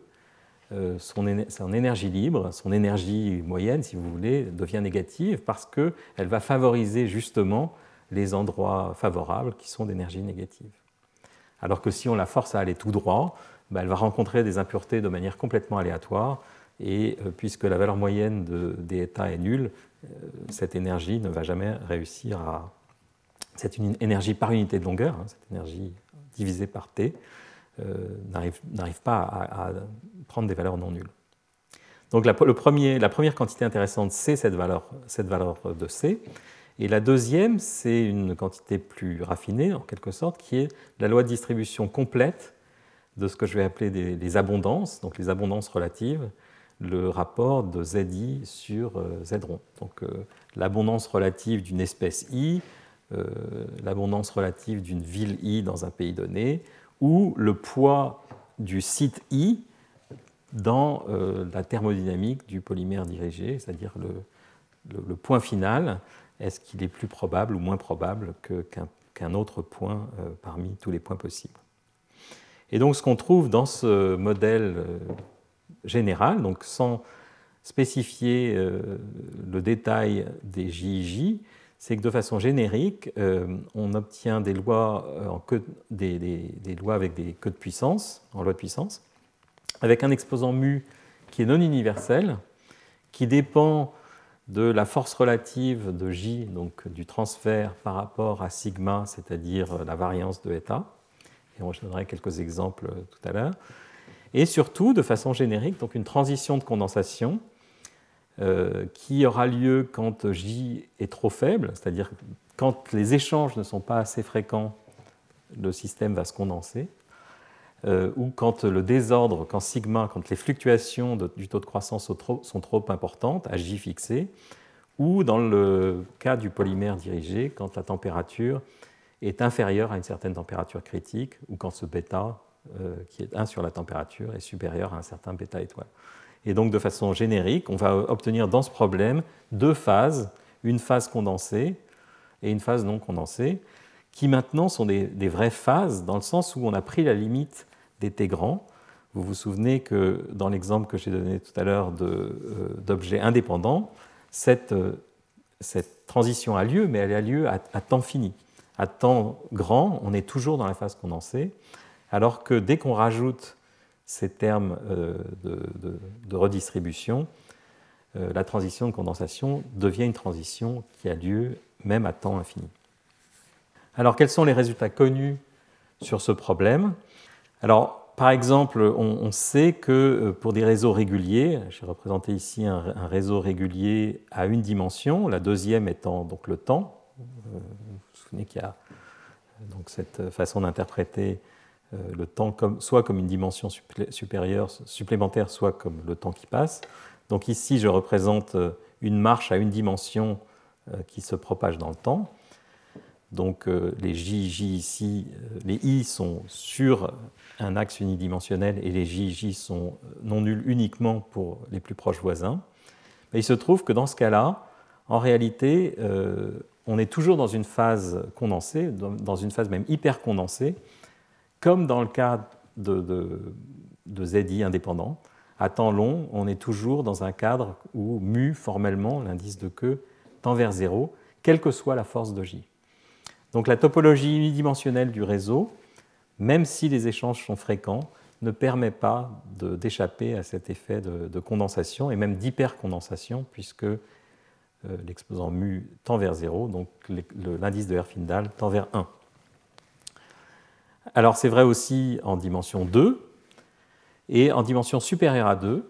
euh, son, énergie libre, son énergie moyenne, si vous voulez, devient négative parce qu'elle va favoriser justement les endroits favorables qui sont d'énergie négative. Alors que si on la force à aller tout droit, ben, elle va rencontrer des impuretés de manière complètement aléatoire, et euh, puisque la valeur moyenne de, des états est nulle, euh, cette énergie ne va jamais réussir à, c'est une énergie par unité de longueur, hein, cette énergie divisée par t, euh, n'arrive pas à, prendre des valeurs non nulles. Donc la, le premier, la première quantité intéressante, c'est cette valeur, cette valeur de C. Et la deuxième, c'est une quantité plus raffinée, en quelque sorte, qui est la loi de distribution complète de ce que je vais appeler des, abondances, donc les abondances relatives, le rapport de ZI sur euh, Z rond. Donc euh, l'abondance relative d'une espèce I euh, l'abondance relative d'une ville I dans un pays donné, ou le poids du site I dans la thermodynamique du polymère dirigé, c'est-à-dire le, point final, est-ce qu'il est plus probable ou moins probable qu'un autre point parmi tous les points possibles? Et donc ce qu'on trouve dans ce modèle général, donc sans spécifier le détail des JIJ, c'est que de façon générique, euh, on obtient des lois, euh, en des, lois avec des queues de puissance, en loi de puissance, avec un exposant mu qui est non universel, qui dépend de la force relative de J, donc du transfert par rapport à sigma, c'est-à-dire la variance de eta. Et je donnerai quelques exemples tout à l'heure. Et surtout, de façon générique, donc une transition de condensation euh, qui aura lieu quand J est trop faible, c'est-à-dire quand les échanges ne sont pas assez fréquents, le système va se condenser, euh, ou quand le désordre, quand sigma, quand les fluctuations du taux de croissance sont trop, sont trop, importantes, à J fixé, ou dans le cas du polymère dirigé, quand la température est inférieure à une certaine température critique, ou quand ce bêta, qui est 1 sur la température, est supérieur à un certain bêta étoile. Et donc de façon générique, on va obtenir dans ce problème deux phases, une phase condensée et une phase non condensée, qui maintenant sont des, vraies phases dans le sens où on a pris la limite grands. Vous vous souvenez que dans l'exemple que j'ai donné tout à l'heure d'objets indépendants, cette, cette, transition a lieu, mais elle a lieu à temps fini à temps grand, on est toujours dans la phase condensée, alors que dès qu'on rajoute ces termes euh, de, redistribution, euh, la transition de condensation devient une transition qui a lieu même à temps infini. Alors quels sont les résultats connus sur ce problème? Alors par exemple, on, sait que euh, pour des réseaux réguliers, j'ai représenté ici un, réseau régulier à une dimension, la deuxième étant donc le temps, souvenez qu'il y a donc cette façon d'interpréter le temps comme, soit comme une dimension supérieure, supplémentaire, soit comme le temps qui passe. Donc ici, je représente euh, une marche à une dimension qui se propage dans le temps. Donc les JJ ici, les I sont sur un axe unidimensionnel et les JJ sont non nuls uniquement pour les plus proches voisins. Mais il se trouve que dans ce cas-là, en réalité, on est toujours dans une phase condensée, dans une phase même hyper condensée, comme dans le cas de, ZI indépendant. À temps long, on est toujours dans un cadre où mu, formellement, l'indice de queue, tend vers zéro, quelle que soit la force de J. Donc la topologie unidimensionnelle du réseau, même si les échanges sont fréquents, ne permet pas d'échapper à cet effet de, de condensation et même d'hypercondensation, puisque euh, l'exposant mu tend vers 0, donc l'indice de Herfindahl tend vers 1. Alors c'est vrai aussi en dimension 2, et en dimension supérieure à 2,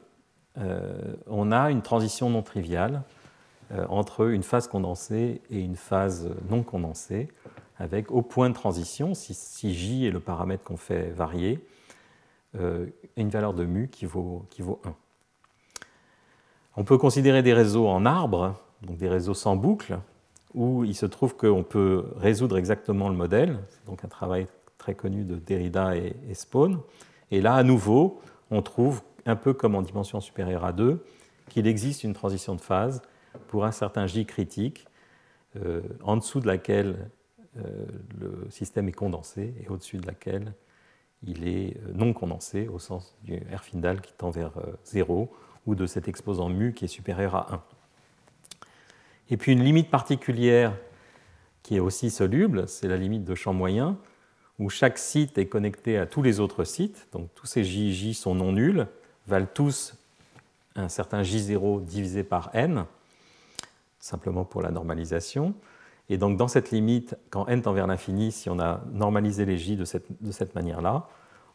euh, on a une transition non triviale euh, entre une phase condensée et une phase non condensée, avec au point de transition, si, J est le paramètre qu'on fait varier, une valeur de mu qui vaut, qui vaut 1. On peut considérer des réseaux en arbre, donc des réseaux sans boucle, où il se trouve qu'on peut résoudre exactement le modèle. C'est donc un travail très connu de Derrida et, Spawn. Et là, à nouveau, on trouve, un peu comme en dimension supérieure à 2, qu'il existe une transition de phase pour un certain J critique, euh, en dessous de laquelle euh, le système est condensé et au-dessus de laquelle il est euh, non condensé, au sens du Herfindahl qui tend vers 0, ou de cet exposant mu qui est supérieur à 1. Et puis une limite particulière qui est aussi soluble, c'est la limite de champ moyen, où chaque site est connecté à tous les autres sites, donc tous ces JJ sont non nuls, valent tous un certain J0 divisé par n, simplement pour la normalisation. Et donc dans cette limite, quand n tend vers l'infini, si on a normalisé les J de cette, de cette manière-là,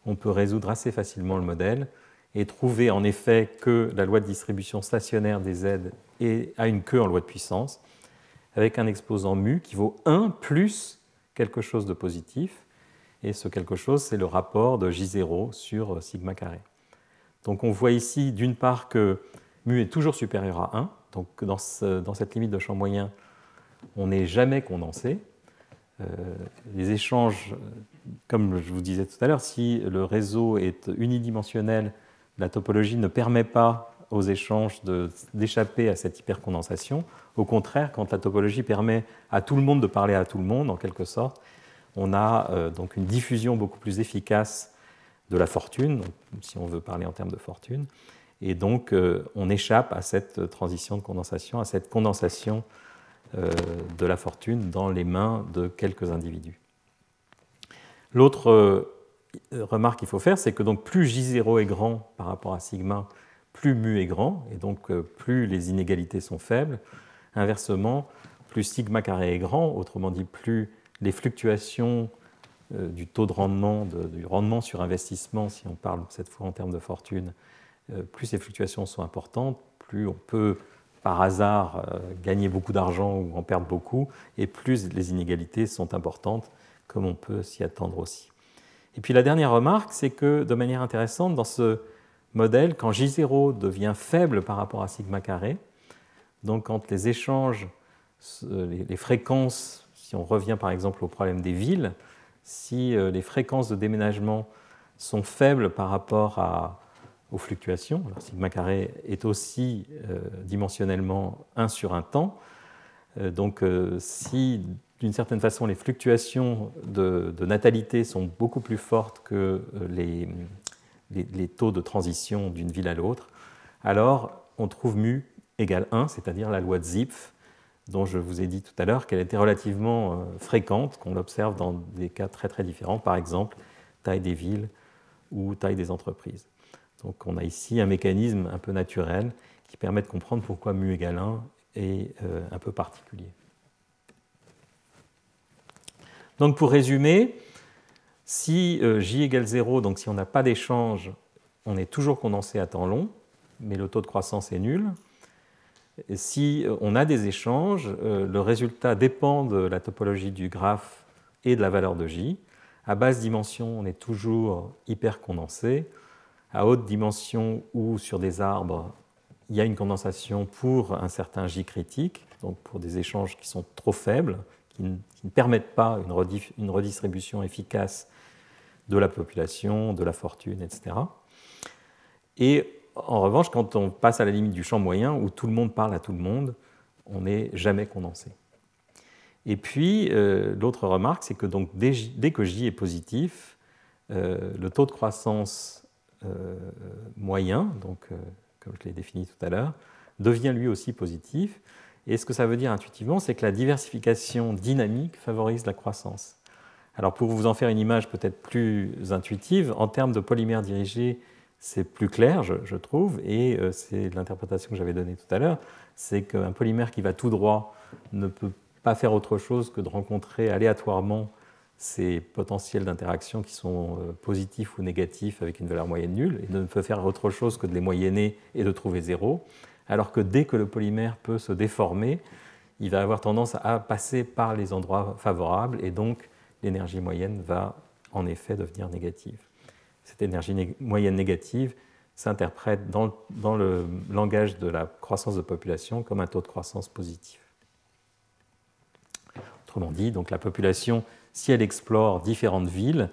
on peut résoudre assez facilement le modèle et trouver en effet que la loi de distribution stationnaire des Z a une queue en loi de puissance, avec un exposant mu qui vaut 1 plus quelque chose de positif, et ce quelque chose, c'est le rapport de J0 sur euh, sigma carré. Donc on voit ici d'une part que mu est toujours supérieur à 1, donc dans, cette limite de champ moyen, on n'est jamais condensé. Euh, les échanges, comme je vous disais tout à l'heure, si le réseau est unidimensionnel, la topologie ne permet pas aux échanges d'échapper à cette hypercondensation. Au contraire, quand la topologie permet à tout le monde de parler à tout le monde, en quelque sorte, on a euh, donc une diffusion beaucoup plus efficace de la fortune, si on veut parler en termes de fortune, et donc euh, on échappe à cette transition de condensation, à cette condensation euh, de la fortune dans les mains de quelques individus. L'autre remarque qu'il faut faire, c'est que donc plus J0 est grand par rapport à sigma, plus mu est grand, et donc plus les inégalités sont faibles. Inversement, plus sigma carré est grand, autrement dit, plus les fluctuations euh, du taux de rendement, du rendement sur investissement, si on parle cette fois en termes de fortune, euh, plus ces fluctuations sont importantes, plus on peut par hasard gagner beaucoup d'argent ou en perdre beaucoup, et plus les inégalités sont importantes, comme on peut s'y attendre aussi. Et puis la dernière remarque, c'est que de manière intéressante, dans ce modèle, quand J0 devient faible par rapport à sigma carré, donc quand les échanges, les fréquences, si on revient par exemple au problème des villes, si euh, les fréquences de déménagement sont faibles par rapport aux fluctuations. Alors, sigma carré est aussi dimensionnellement 1 sur un temps. donc si d'une certaine façon les fluctuations de, natalité sont beaucoup plus fortes que les, les taux de transition d'une ville à l'autre, alors on trouve mu égale 1, c'est-à-dire la loi de Zipf, dont je vous ai dit tout à l'heure qu'elle était relativement euh, fréquente, qu'on l'observe dans des cas très très différents, par exemple taille des villes ou taille des entreprises. Donc on a ici un mécanisme un peu naturel qui permet de comprendre pourquoi mu égale 1 est euh, un peu particulier. Donc pour résumer, si euh, j égale 0, donc si on n'a pas d'échange, on est toujours condensé à temps long, mais le taux de croissance est nul si euh, on a des échanges, euh, le résultat dépend de la topologie du graphe et de la valeur de J. À basse dimension, on est toujours hyper condensé. À haute dimension ou sur des arbres, il y a une condensation pour un certain J critique, donc pour des échanges qui sont trop faibles, qui ne, permettent pas une, redistribution efficace de la population, de la fortune, etc. Et en revanche, quand on passe à la limite du champ moyen, où tout le monde parle à tout le monde, on n'est jamais condensé. Et puis, euh, l'autre remarque, c'est que donc, dès, que J est positif, euh, le taux de croissance euh, moyen, donc, comme je l'ai défini tout à l'heure, devient lui aussi positif. Et ce que ça veut dire intuitivement, c'est que la diversification dynamique favorise la croissance. Alors pour vous en faire une image peut-être plus intuitive, en termes de polymères dirigés c'est plus clair, je, trouve, et euh, c'est l'interprétation que j'avais donnée tout à l'heure, c'est qu'un polymère qui va tout droit ne peut pas faire autre chose que de rencontrer aléatoirement ces potentiels d'interaction qui sont euh, positifs ou négatifs avec une valeur moyenne nulle, et ne peut faire autre chose que de les moyenner et de trouver zéro, alors que dès que le polymère peut se déformer, il va avoir tendance à passer par les endroits favorables, et donc l'énergie moyenne va en effet devenir négative cette énergie moyenne négative s'interprète dans, le langage de la croissance de population comme un taux de croissance positif. Autrement dit, donc la population, si elle explore différentes villes,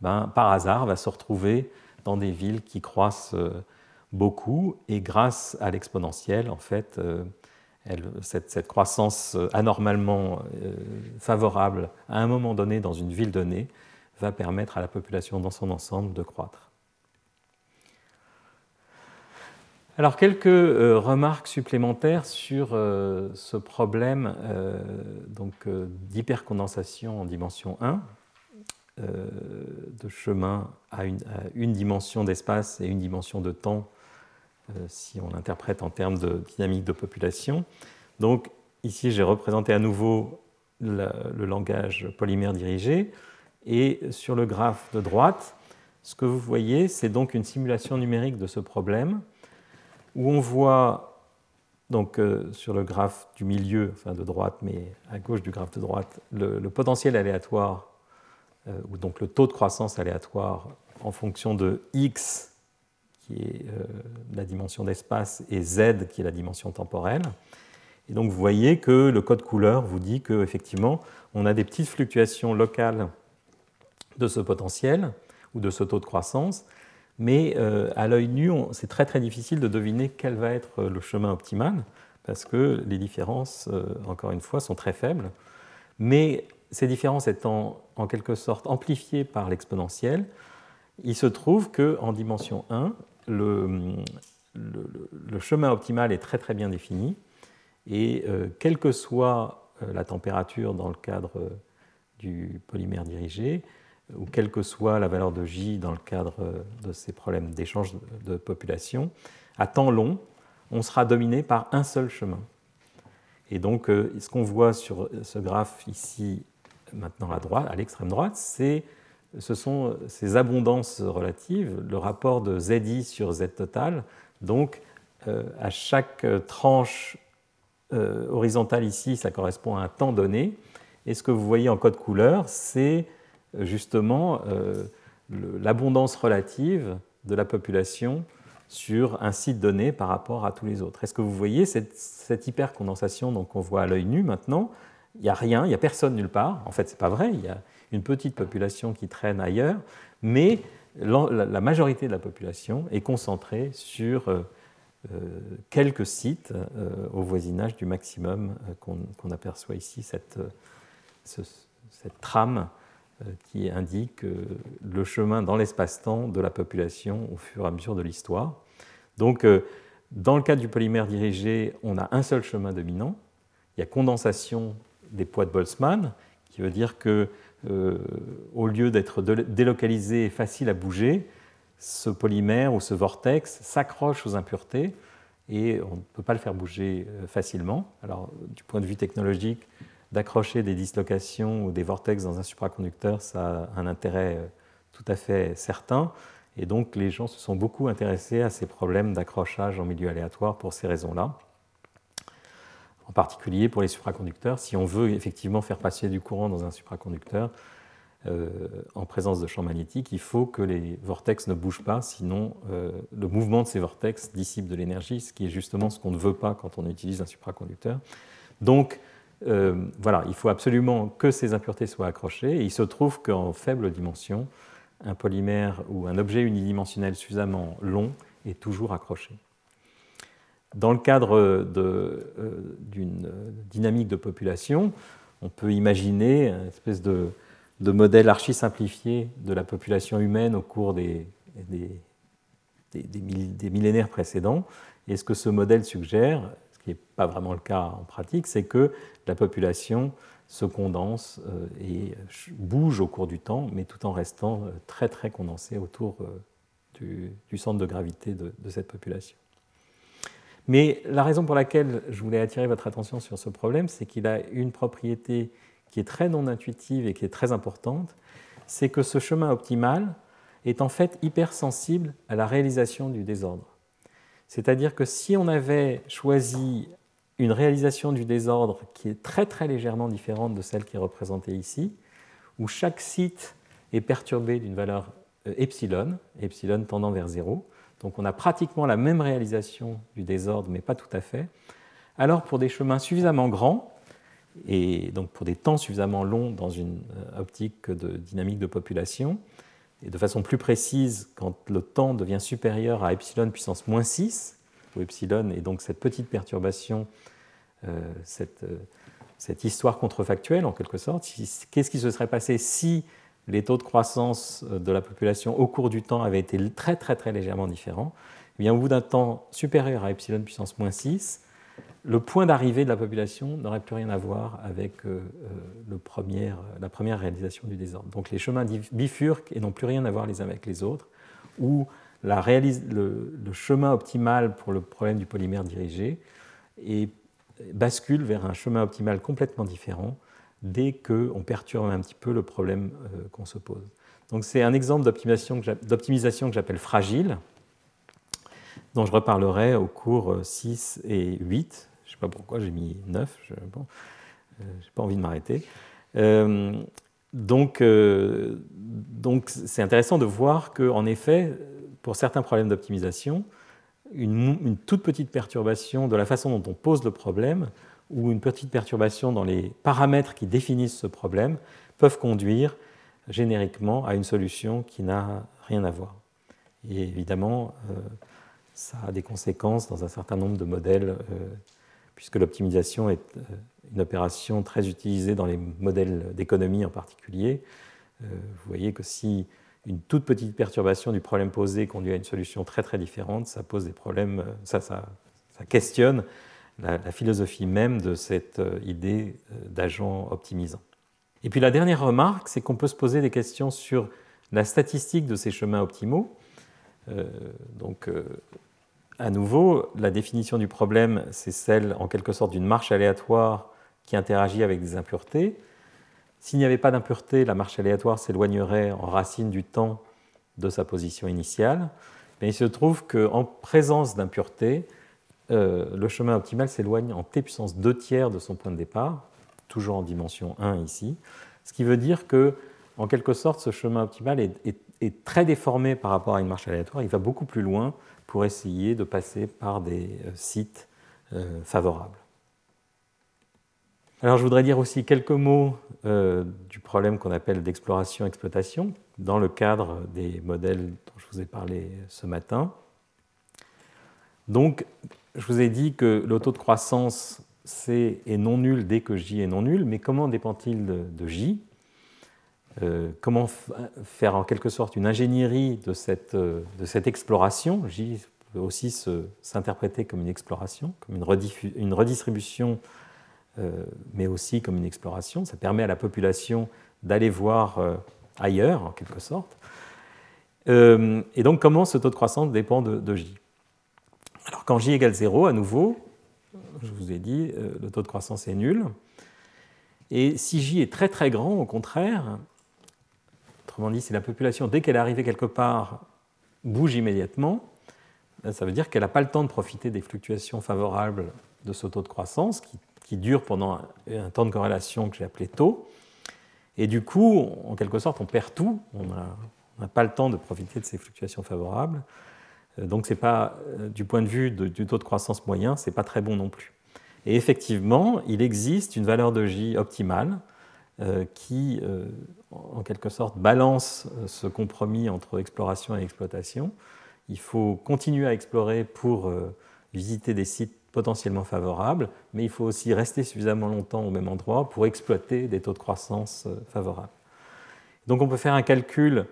ben, par hasard va se retrouver dans des villes qui croissent euh, beaucoup et grâce à l'exponentielle, en fait, euh, cette, croissance euh, anormalement favorable à un moment donné dans une ville donnée va permettre à la population dans son ensemble de croître. Alors quelques euh, remarques supplémentaires sur euh, ce problème euh, d'hypercondensation en dimension 1, de chemin à une dimension d'espace et une dimension de temps, si on l'interprète en termes de dynamique de population. Donc ici j'ai représenté à nouveau le langage polymère dirigé. Et sur le graphe de droite, ce que vous voyez, c'est donc une simulation numérique de ce problème, où on voit donc euh, sur le graphe du milieu, enfin de droite, mais à gauche du graphe de droite, le, potentiel aléatoire, euh, ou donc le taux de croissance aléatoire en fonction de x, qui est euh, la dimension d'espace, et z, qui est la dimension temporelle. Et donc vous voyez que le code couleur vous dit qu'effectivement, on a des petites fluctuations locales de ce potentiel ou de ce taux de croissance, mais euh, à l'œil nu, c'est très très difficile de deviner quel va être le chemin optimal, parce que les différences, euh, encore une fois, sont très faibles. Mais ces différences étant en quelque sorte amplifiées par l'exponentielle, il se trouve qu'en dimension 1, le, chemin optimal est très très bien défini, et euh, quelle que soit la température dans le cadre du polymère dirigé, ou quelle que soit la valeur de J dans le cadre de ces problèmes d'échange de population, à temps long, on sera dominé par un seul chemin. Et donc, euh, ce qu'on voit sur ce graphe ici, maintenant à droite, à l'extrême droite, c'est ce sont ces abondances relatives, le rapport de ZI sur Z total. Donc, euh, à chaque tranche euh, horizontale ici, ça correspond à un temps donné. Et ce que vous voyez en code couleur, c'est justement euh, l'abondance relative de la population sur un site donné par rapport à tous les autres. Est-ce que vous voyez cette, cette hypercondensation qu'on voit à l'œil nu maintenant? Il n'y a rien, il n'y a personne nulle part. En fait, ce n'est pas vrai. Il y a une petite population qui traîne ailleurs, mais la majorité de la population est concentrée sur quelques sites au voisinage du maximum qu'on aperçoit ici, cette trame qui indique le chemin dans l'espace-temps de la population au fur et à mesure de l'histoire. Donc, dans le cas du polymère dirigé, on a un seul chemin dominant. Il y a condensation des poids de Boltzmann, qui veut dire que euh, au lieu d'être délocalisé et facile à bouger, ce polymère ou ce vortex s'accroche aux impuretés et on ne peut pas le faire bouger euh, facilement. Alors, du point de vue technologique, d'accrocher des dislocations ou des vortex dans un supraconducteur, ça a un intérêt euh, tout à fait certain. Et donc les gens se sont beaucoup intéressés à ces problèmes d'accrochage en milieu aléatoire pour ces raisons-là. En particulier pour les supraconducteurs, si on veut effectivement faire passer du courant dans un supraconducteur euh, en présence de champs magnétiques, il faut que les vortex ne bougent pas, sinon euh, le mouvement de ces vortex dissipe de l'énergie, ce qui est justement ce qu'on ne veut pas quand on utilise un supraconducteur. Euh, voilà, il faut absolument que ces impuretés soient accrochées, il se trouve qu'en faible dimension, un polymère ou un objet unidimensionnel suffisamment long est toujours accroché. Dans le cadre euh, d'une dynamique de population, on peut imaginer une espèce de, modèle archi-simplifié de la population humaine au cours des, des, millénaires précédents. Et ce que ce modèle suggère, qui n'est pas vraiment le cas en pratique, c'est que la population se condense euh, et bouge au cours du temps, mais tout en restant euh, très très condensé autour euh, du, centre de gravité de, cette population. Mais la raison pour laquelle je voulais attirer votre attention sur ce problème, c'est qu'il a une propriété qui est très non intuitive et qui est très importante, c'est que ce chemin optimal est en fait hypersensible à la réalisation du désordre. C'est-à-dire que si on avait choisi une réalisation du désordre qui est très légèrement différente de celle qui est représentée ici, où chaque site est perturbé d'une valeur euh, epsilon, epsilon tendant vers zéro. Donc on a pratiquement la même réalisation du désordre, mais pas tout à fait. Alors pour des chemins suffisamment grands, et donc pour des temps suffisamment longs dans une euh, optique de dynamique de population, et de façon plus précise, quand le temps devient supérieur à epsilon puissance moins 6, où epsilon est donc cette petite perturbation euh, cette, euh, cette, histoire contrefactuelle, en quelque sorte. Qu'est-ce qui se serait passé si les taux de croissance euh, de la population au cours du temps avaient été très très très légèrement différents? Eh bien, Au bout d'un temps supérieur à epsilon puissance moins 6, le point d'arrivée de la population n'aurait plus rien à voir avec le premier, la première réalisation du désordre. Donc les chemins bifurquent et n'ont plus rien à voir les uns avec les autres, ou la le, le, chemin optimal pour le problème du polymère dirigé est bascule vers un chemin optimal complètement différent dès qu'on perturbe un petit peu le problème euh, qu'on se pose. Donc c'est un exemple d'optimisation que j'appelle fragile, dont je reparlerai au cours 6 euh, et 8. Pas pourquoi j'ai mis 9, je n'ai euh, pas envie de m'arrêter. donc donc c'est intéressant de voir qu'en effet, pour certains problèmes d'optimisation, une, toute petite perturbation de la façon dont on pose le problème ou une petite perturbation dans les paramètres qui définissent ce problème peuvent conduire génériquement à une solution qui n'a rien à voir. Et évidemment, euh, ça a des conséquences dans un certain nombre de modèles, euh, puisque l'optimisation est euh, une opération très utilisée dans les modèles d'économie en particulier. vous voyez que si une toute petite perturbation du problème posé conduit à une solution très très différente, ça pose des problèmes, euh, ça, ça, questionne la, philosophie même de cette euh, idée euh, d'agent optimisant. Et puis la dernière remarque, c'est qu'on peut se poser des questions sur la statistique de ces chemins optimaux. donc, à nouveau, la définition du problème, c'est celle en quelque sorte d'une marche aléatoire qui interagit avec des impuretés. S'il n'y avait pas d'impureté, la marche aléatoire s'éloignerait en racine du temps de sa position initiale. Mais il se trouve qu'en présence d'impureté, euh, le chemin optimal s'éloigne en t puissance 2 tiers de son point de départ, toujours en dimension 1 ici. Ce qui veut dire que, en quelque sorte, ce chemin optimal est, très déformé par rapport à une marche aléatoire. Il va beaucoup plus loin pour essayer de passer par des euh, sites euh, favorables. Alors je voudrais dire aussi quelques mots du problème qu'on appelle d'exploration-exploitation dans le cadre des modèles dont je vous ai parlé ce matin. Donc, je vous ai dit que le taux de croissance C est non nul dès que J est non nul, mais comment dépend-il de, J? euh, Comment faire en quelque sorte une ingénierie de cette, euh, exploration? J peut aussi s'interpréter comme une exploration, comme une, redistribution, euh, mais aussi comme une exploration. Ça permet à la population d'aller voir ailleurs, en quelque sorte. et donc, comment ce taux de croissance dépend de, J? Alors quand j égale 0, à nouveau, je vous ai dit, euh, le taux de croissance est nul. Et si j est très très grand, au contraire, autrement dit, si la population, dès qu'elle est arrivée quelque part, bouge immédiatement, ben, ça veut dire qu'elle n'a pas le temps de profiter des fluctuations favorables de ce taux de croissance qui, dure pendant un, temps de corrélation que j'ai appelé taux. Et du coup, en quelque sorte, on perd tout. On n'a pas le temps de profiter de ces fluctuations favorables. Euh, donc, c'est pas, euh, du point de vue du taux de croissance moyen, ce n'est pas très bon non plus. Et effectivement, il existe une valeur de J optimale qui, en quelque sorte, balance ce compromis entre exploration et exploitation. Il faut continuer à explorer pour visiter des sites potentiellement favorables, mais il faut aussi rester suffisamment longtemps au même endroit pour exploiter des taux de croissance favorables. Donc on peut faire un calcul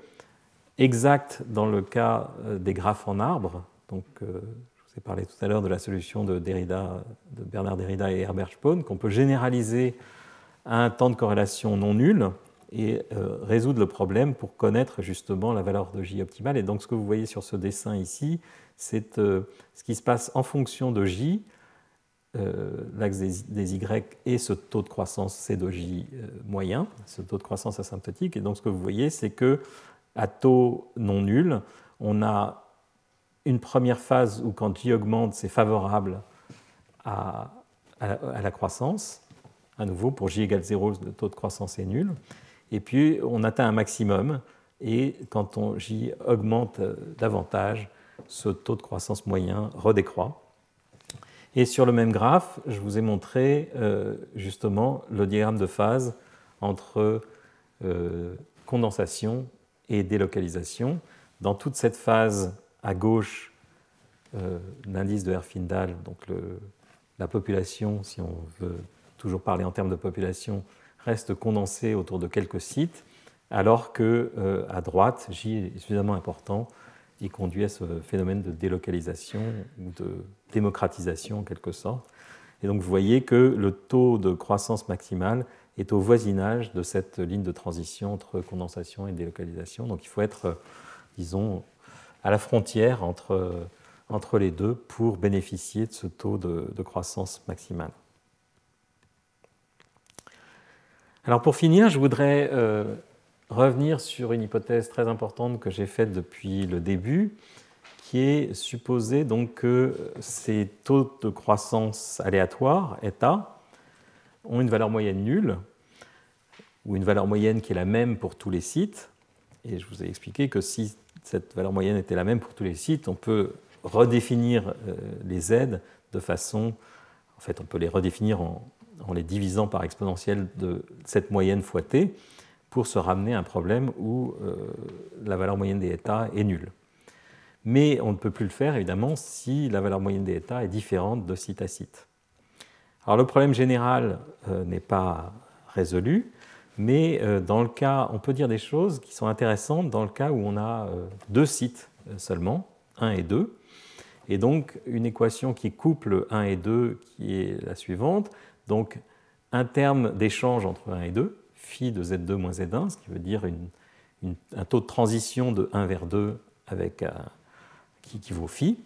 exact dans le cas euh, des graphes en arbre. Donc, euh, je vous ai parlé tout à l'heure de la solution de, Derrida, de Bernard Derrida et Herbert Spohn, qu'on peut généraliser à un temps de corrélation non nul et euh, résoudre le problème pour connaître justement la valeur de J optimale. Et donc, ce que vous voyez sur ce dessin ici, c'est ce qui se passe en fonction de J, l'axe des, Y et ce taux de croissance C de J moyen, ce taux de croissance asymptotique. Et donc, ce que vous voyez, c'est que à taux non nul, on a une première phase où quand J augmente, c'est favorable à, la croissance. À nouveau, pour J égale 0, le taux de croissance est nul. Et puis, on atteint un maximum. Et quand J augmente davantage, ce taux de croissance moyen redécroît. Et sur le même graphe, je vous ai montré euh, justement le diagramme de phase entre euh, condensation et délocalisation. Dans toute cette phase à gauche, euh, l'indice de Herfindahl, donc la population, si on veut toujours parler en termes de population, reste condensée autour de quelques sites, alors que euh, à droite, J est suffisamment important et conduit à ce phénomène de délocalisation ou de démocratisation en quelque sorte. Et donc vous voyez que le taux de croissance maximale est au voisinage de cette ligne de transition entre condensation et délocalisation. Donc il faut être, disons, à la frontière entre, entre les deux pour bénéficier de ce taux de, croissance maximale. Alors pour finir, je voudrais euh, revenir sur une hypothèse très importante que j'ai faite depuis le début, qui est supposer donc que ces taux de croissance aléatoires, eta, ont une valeur moyenne nulle, ou une valeur moyenne qui est la même pour tous les sites. Et je vous ai expliqué que si cette valeur moyenne était la même pour tous les sites, on peut redéfinir euh, les z de façon, en fait, on peut les redéfinir en, les divisant par exponentielle de cette moyenne fois t pour se ramener à un problème où euh, la valeur moyenne des états est nulle. Mais on ne peut plus le faire, évidemment, si la valeur moyenne des états est différente de site à site. Alors le problème général euh, n'est pas résolu, mais euh, dans le cas, on peut dire des choses qui sont intéressantes dans le cas où on a deux sites seulement, 1 et 2. Et donc une équation qui couple 1 et 2 qui est la suivante. Donc un terme d'échange entre 1 et 2, phi de z2 moins z1, ce qui veut dire un taux de transition de 1 vers 2 avec qui, qui vaut phi.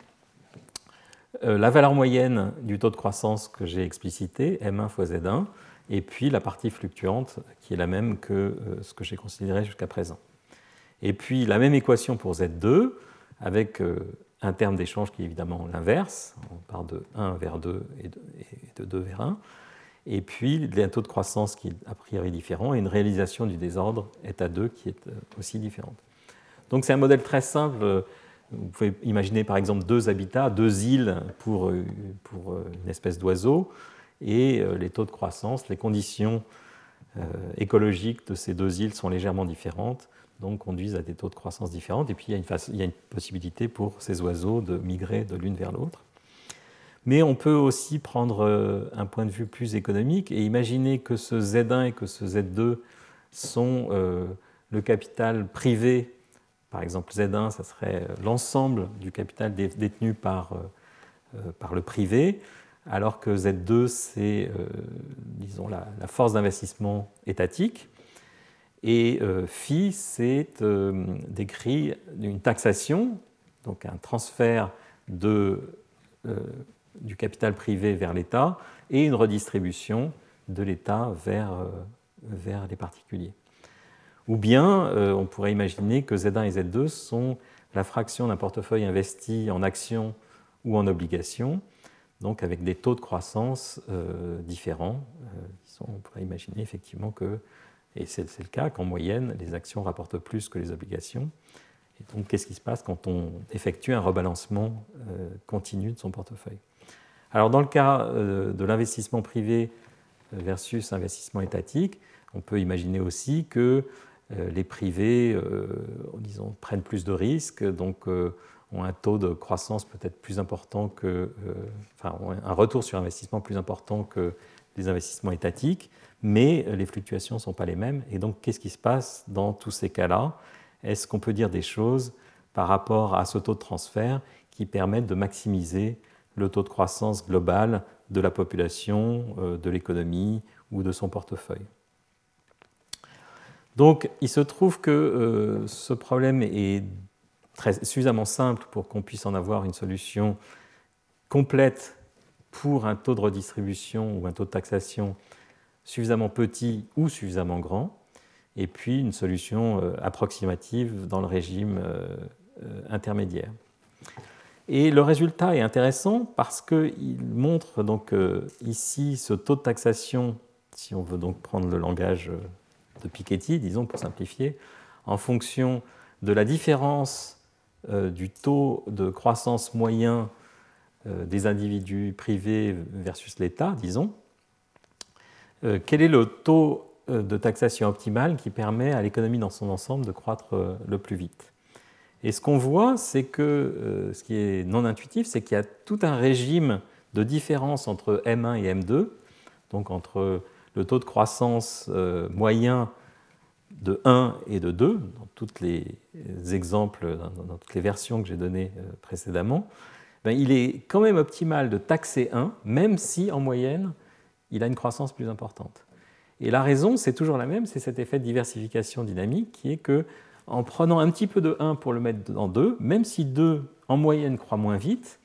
Euh, la valeur moyenne du taux de croissance que j'ai explicité, m1 fois z1, et puis la partie fluctuante qui est la même que euh, ce que j'ai considéré jusqu'à présent. Et puis la même équation pour z2 avec euh, un terme d'échange qui est évidemment l'inverse, on part de 1 vers 2 et de 2 vers 1, et puis un taux de croissance qui est a priori différent et une réalisation du désordre état 2 qui est aussi différente. Donc c'est un modèle très simple vous pouvez imaginer par exemple deux habitats, deux îles pour, euh, pour euh, une espèce d'oiseau. et les taux de croissance, les conditions écologiques de ces deux îles sont légèrement différentes, donc conduisent à des taux de croissance différents. Et puis il y a une possibilité pour ces oiseaux de migrer de l'une vers l'autre. Mais on peut aussi prendre un point de vue plus économique et imaginer que ce Z1 et que ce Z2 sont le capital privé par exemple, Z1, ça serait l'ensemble du capital détenu par, euh, euh, par le privé, alors que Z2, c'est, euh, disons, la, force d'investissement étatique. Et phi, c'est décrit une taxation, donc un transfert de, du capital privé vers l'État et une redistribution de l'État vers, vers les particuliers. Ou bien euh, on pourrait imaginer que Z1 et Z2 sont la fraction d'un portefeuille investi en actions ou en obligations, donc avec des taux de croissance euh, différents. Euh, on pourrait imaginer effectivement que, et c'est le cas, qu'en moyenne, les actions rapportent plus que les obligations. Et donc, qu'est-ce qui se passe quand on effectue un rebalancement continu de son portefeuille? Alors, dans le cas de l'investissement privé versus investissement étatique, on peut imaginer aussi que euh, les privés, euh, disons, prennent plus de risques, donc euh, ont un taux de croissance peut-être plus important que, enfin, un retour sur investissement plus important que les investissements étatiques, mais les fluctuations ne sont pas les mêmes. Et donc, qu'est-ce qui se passe dans tous ces cas-là? Est-ce qu'on peut dire des choses par rapport à ce taux de transfert qui permettent de maximiser le taux de croissance global de la population, de l'économie ou de son portefeuille donc il se trouve que euh, ce problème est suffisamment simple pour qu'on puisse en avoir une solution complète pour un taux de redistribution ou un taux de taxation suffisamment petit ou suffisamment grand, et puis une solution euh, approximative dans le régime euh, intermédiaire. Et le résultat est intéressant parce qu'il montre donc ici ce taux de taxation, si on veut donc prendre le langage de Piketty, disons pour simplifier, en fonction de la différence euh, du taux de croissance moyen euh, des individus privés versus l'État, disons, euh, quel est le taux de taxation optimal qui permet à l'économie dans son ensemble de croître le plus vite? Et ce qu'on voit, c'est que ce qui est non intuitif, c'est qu'il y a tout un régime de différence entre M1 et M2, donc entre le taux de croissance euh, moyen de 1 et de 2, dans tous les exemples, dans, toutes les versions que j'ai données euh, précédemment, ben, il est quand même optimal de taxer 1, même si en moyenne, il a une croissance plus importante. Et la raison, c'est toujours la même, c'est cet effet de diversification dynamique qui est que en prenant un petit peu de 1 pour le mettre dans 2, même si 2 en moyenne croît moins vite,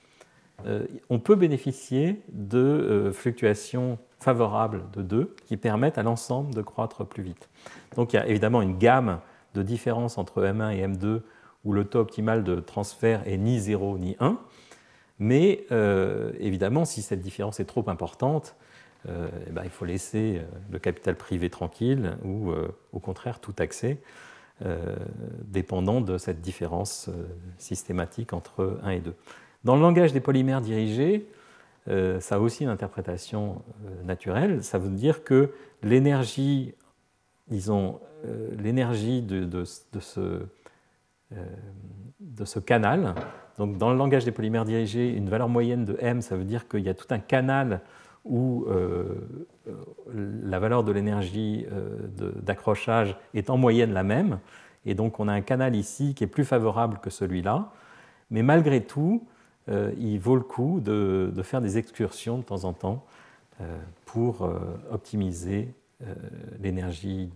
euh, on peut bénéficier de fluctuations favorables de 2 qui permettent à l'ensemble de croître plus vite. Donc il y a évidemment une gamme de différences entre M1 et M2 où le taux optimal de transfert est ni 0 ni 1. Mais euh, évidemment, si cette différence est trop importante, euh, eh ben, il faut laisser euh, le capital privé tranquille ou au contraire tout taxer, dépendant de cette différence systématique entre 1 et 2. Dans le langage des polymères dirigés, euh, ça a aussi une interprétation euh, naturelle. Ça veut dire que l'énergie, disons, euh, l'énergie de, ce, de, ce, canal, donc dans le langage des polymères dirigés, une valeur moyenne de m, ça veut dire qu'il y a tout un canal où la valeur de l'énergie d'accrochage est en moyenne la même, et donc on a un canal ici qui est plus favorable que celui-là, mais malgré tout, euh, il vaut le coup de, faire des excursions de temps en temps euh, pour euh, optimiser l'énergie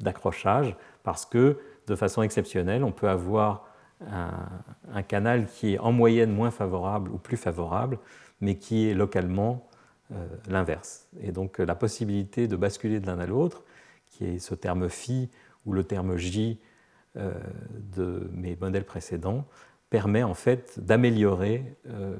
d'accrochage, parce que de façon exceptionnelle, on peut avoir un, canal qui est en moyenne moins favorable ou plus favorable, mais qui est localement l'inverse. Et donc la possibilité de basculer de l'un à l'autre, qui est ce terme phi ou le terme j de mes modèles précédents, permet en fait d'améliorer euh,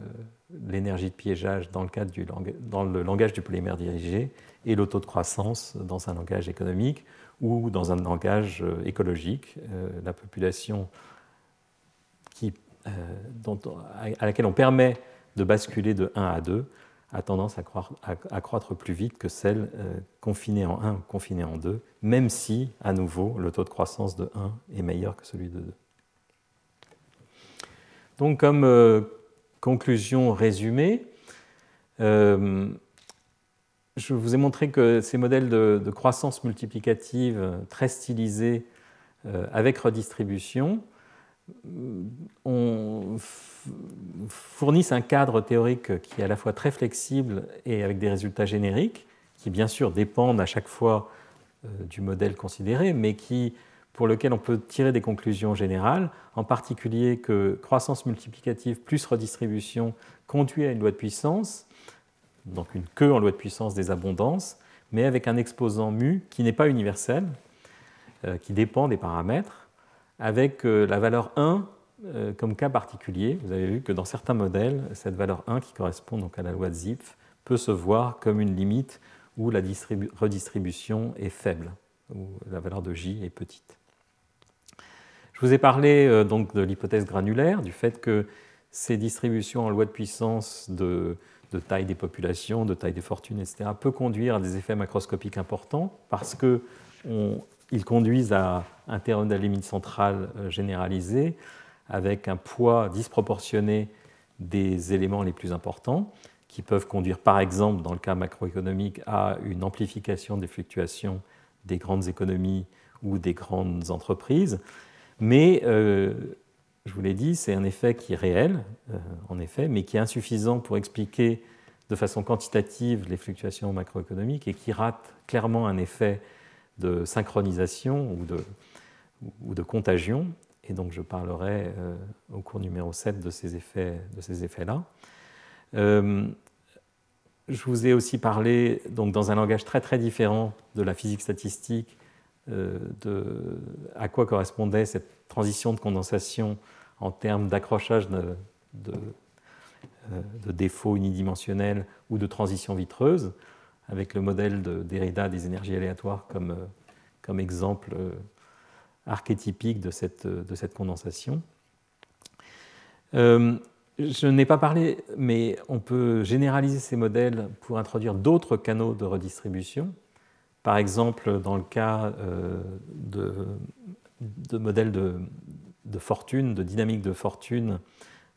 l'énergie de piégeage dans le, cadre du dans le langage du polymère dirigé et le taux de croissance dans un langage économique ou dans un langage euh, écologique. Euh, la population qui, à laquelle on permet de basculer de 1 à 2 a tendance à, croître plus vite que celle confinée en 1 ou confinée en 2, même si, à nouveau, le taux de croissance de 1 est meilleur que celui de 2. Donc, comme conclusion résumée, je vous ai montré que ces modèles de, de croissance multiplicative très stylisés avec redistribution on fournissent un cadre théorique qui est à la fois très flexible et avec des résultats génériques, qui bien sûr dépendent à chaque fois euh, du modèle considéré, mais qui, pour lequel on peut tirer des conclusions générales, en particulier que croissance multiplicative plus redistribution conduit à une loi de puissance, donc une queue en loi de puissance des abondances, mais avec un exposant mu qui n'est pas universel, euh, qui dépend des paramètres, avec euh, la valeur 1 euh, comme cas particulier. Vous avez vu que dans certains modèles, cette valeur 1 qui correspond donc à la loi de Zipf peut se voir comme une limite où la redistribution est faible, où la valeur de J est petite. Je vous ai parlé euh, donc de l'hypothèse granulaire, du fait que ces distributions en loi de puissance de, de, taille des populations, de taille des fortunes, etc., peuvent conduire à des effets macroscopiques importants parce que on, ils conduisent à un terrain de la limite centrale euh, généralisé avec un poids disproportionné des éléments les plus importants qui peuvent conduire par exemple dans le cas macroéconomique à une amplification des fluctuations des grandes économies ou des grandes entreprises. Mais euh, je vous l'ai dit, c'est un effet qui est réel, euh, en effet, mais qui est insuffisant pour expliquer de façon quantitative les fluctuations macroéconomiques et qui rate clairement un effet de synchronisation ou de, contagion. Et donc je parlerai euh, au cours numéro 7 de ces effets-là. Euh, je vous ai aussi parlé, donc, dans un langage très très différent de la physique statistique, euh, de à quoi correspondait cette transition de condensation en termes d'accrochage de, de, défauts unidimensionnels ou de transition vitreuse avec le modèle de Derrida des énergies aléatoires comme, euh, comme exemple euh, archétypique de cette, de cette condensation. Euh, je n'ai pas parlé, mais on peut généraliser ces modèles pour introduire d'autres canaux de redistribution. Par exemple, dans le cas de, de modèles de, de, fortune, de dynamique de fortune,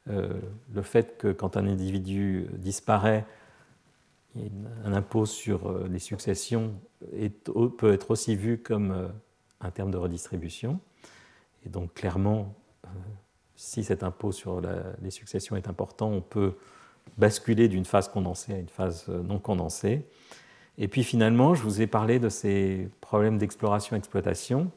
le fait que quand un individu disparaît, un impôt sur euh, les successions peut être aussi vu comme euh, un terme de redistribution. Et donc clairement, euh, si cet impôt sur les successions est important, on peut basculer d'une phase condensée à une phase non condensée. Et puis finalement, je vous ai parlé de ces problèmes d'exploration-exploitation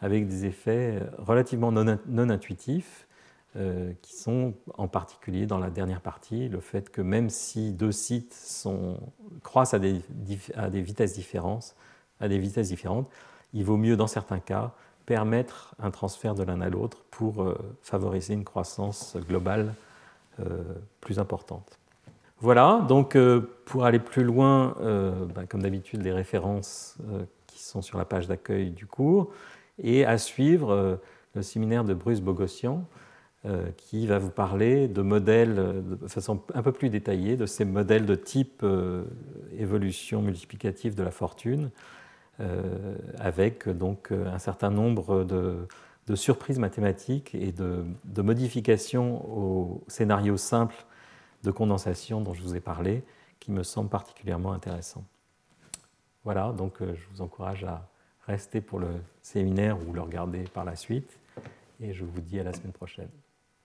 avec des effets relativement non intuitifs euh, qui sont en particulier dans la dernière partie, le fait que même si deux sites croissent à des, vitesses différentes, à des vitesses différentes, il vaut mieux dans certains cas permettre un transfert de l'un à l'autre pour euh, favoriser une croissance globale euh, plus importante. Voilà, donc pour aller plus loin, ben, comme d'habitude, les références qui sont sur la page d'accueil du cours, et à suivre le séminaire de Bruce Bogossian, qui va vous parler de modèles euh, de façon un peu plus détaillée, de ces modèles de type euh, évolution multiplicative de la fortune, avec donc un certain nombre de, surprises mathématiques et de, de, modifications au scénario simple de condensation dont je vous ai parlé, qui me semble particulièrement intéressant. Voilà, donc je vous encourage à rester pour le séminaire ou le regarder par la suite, et je vous dis à la semaine prochaine.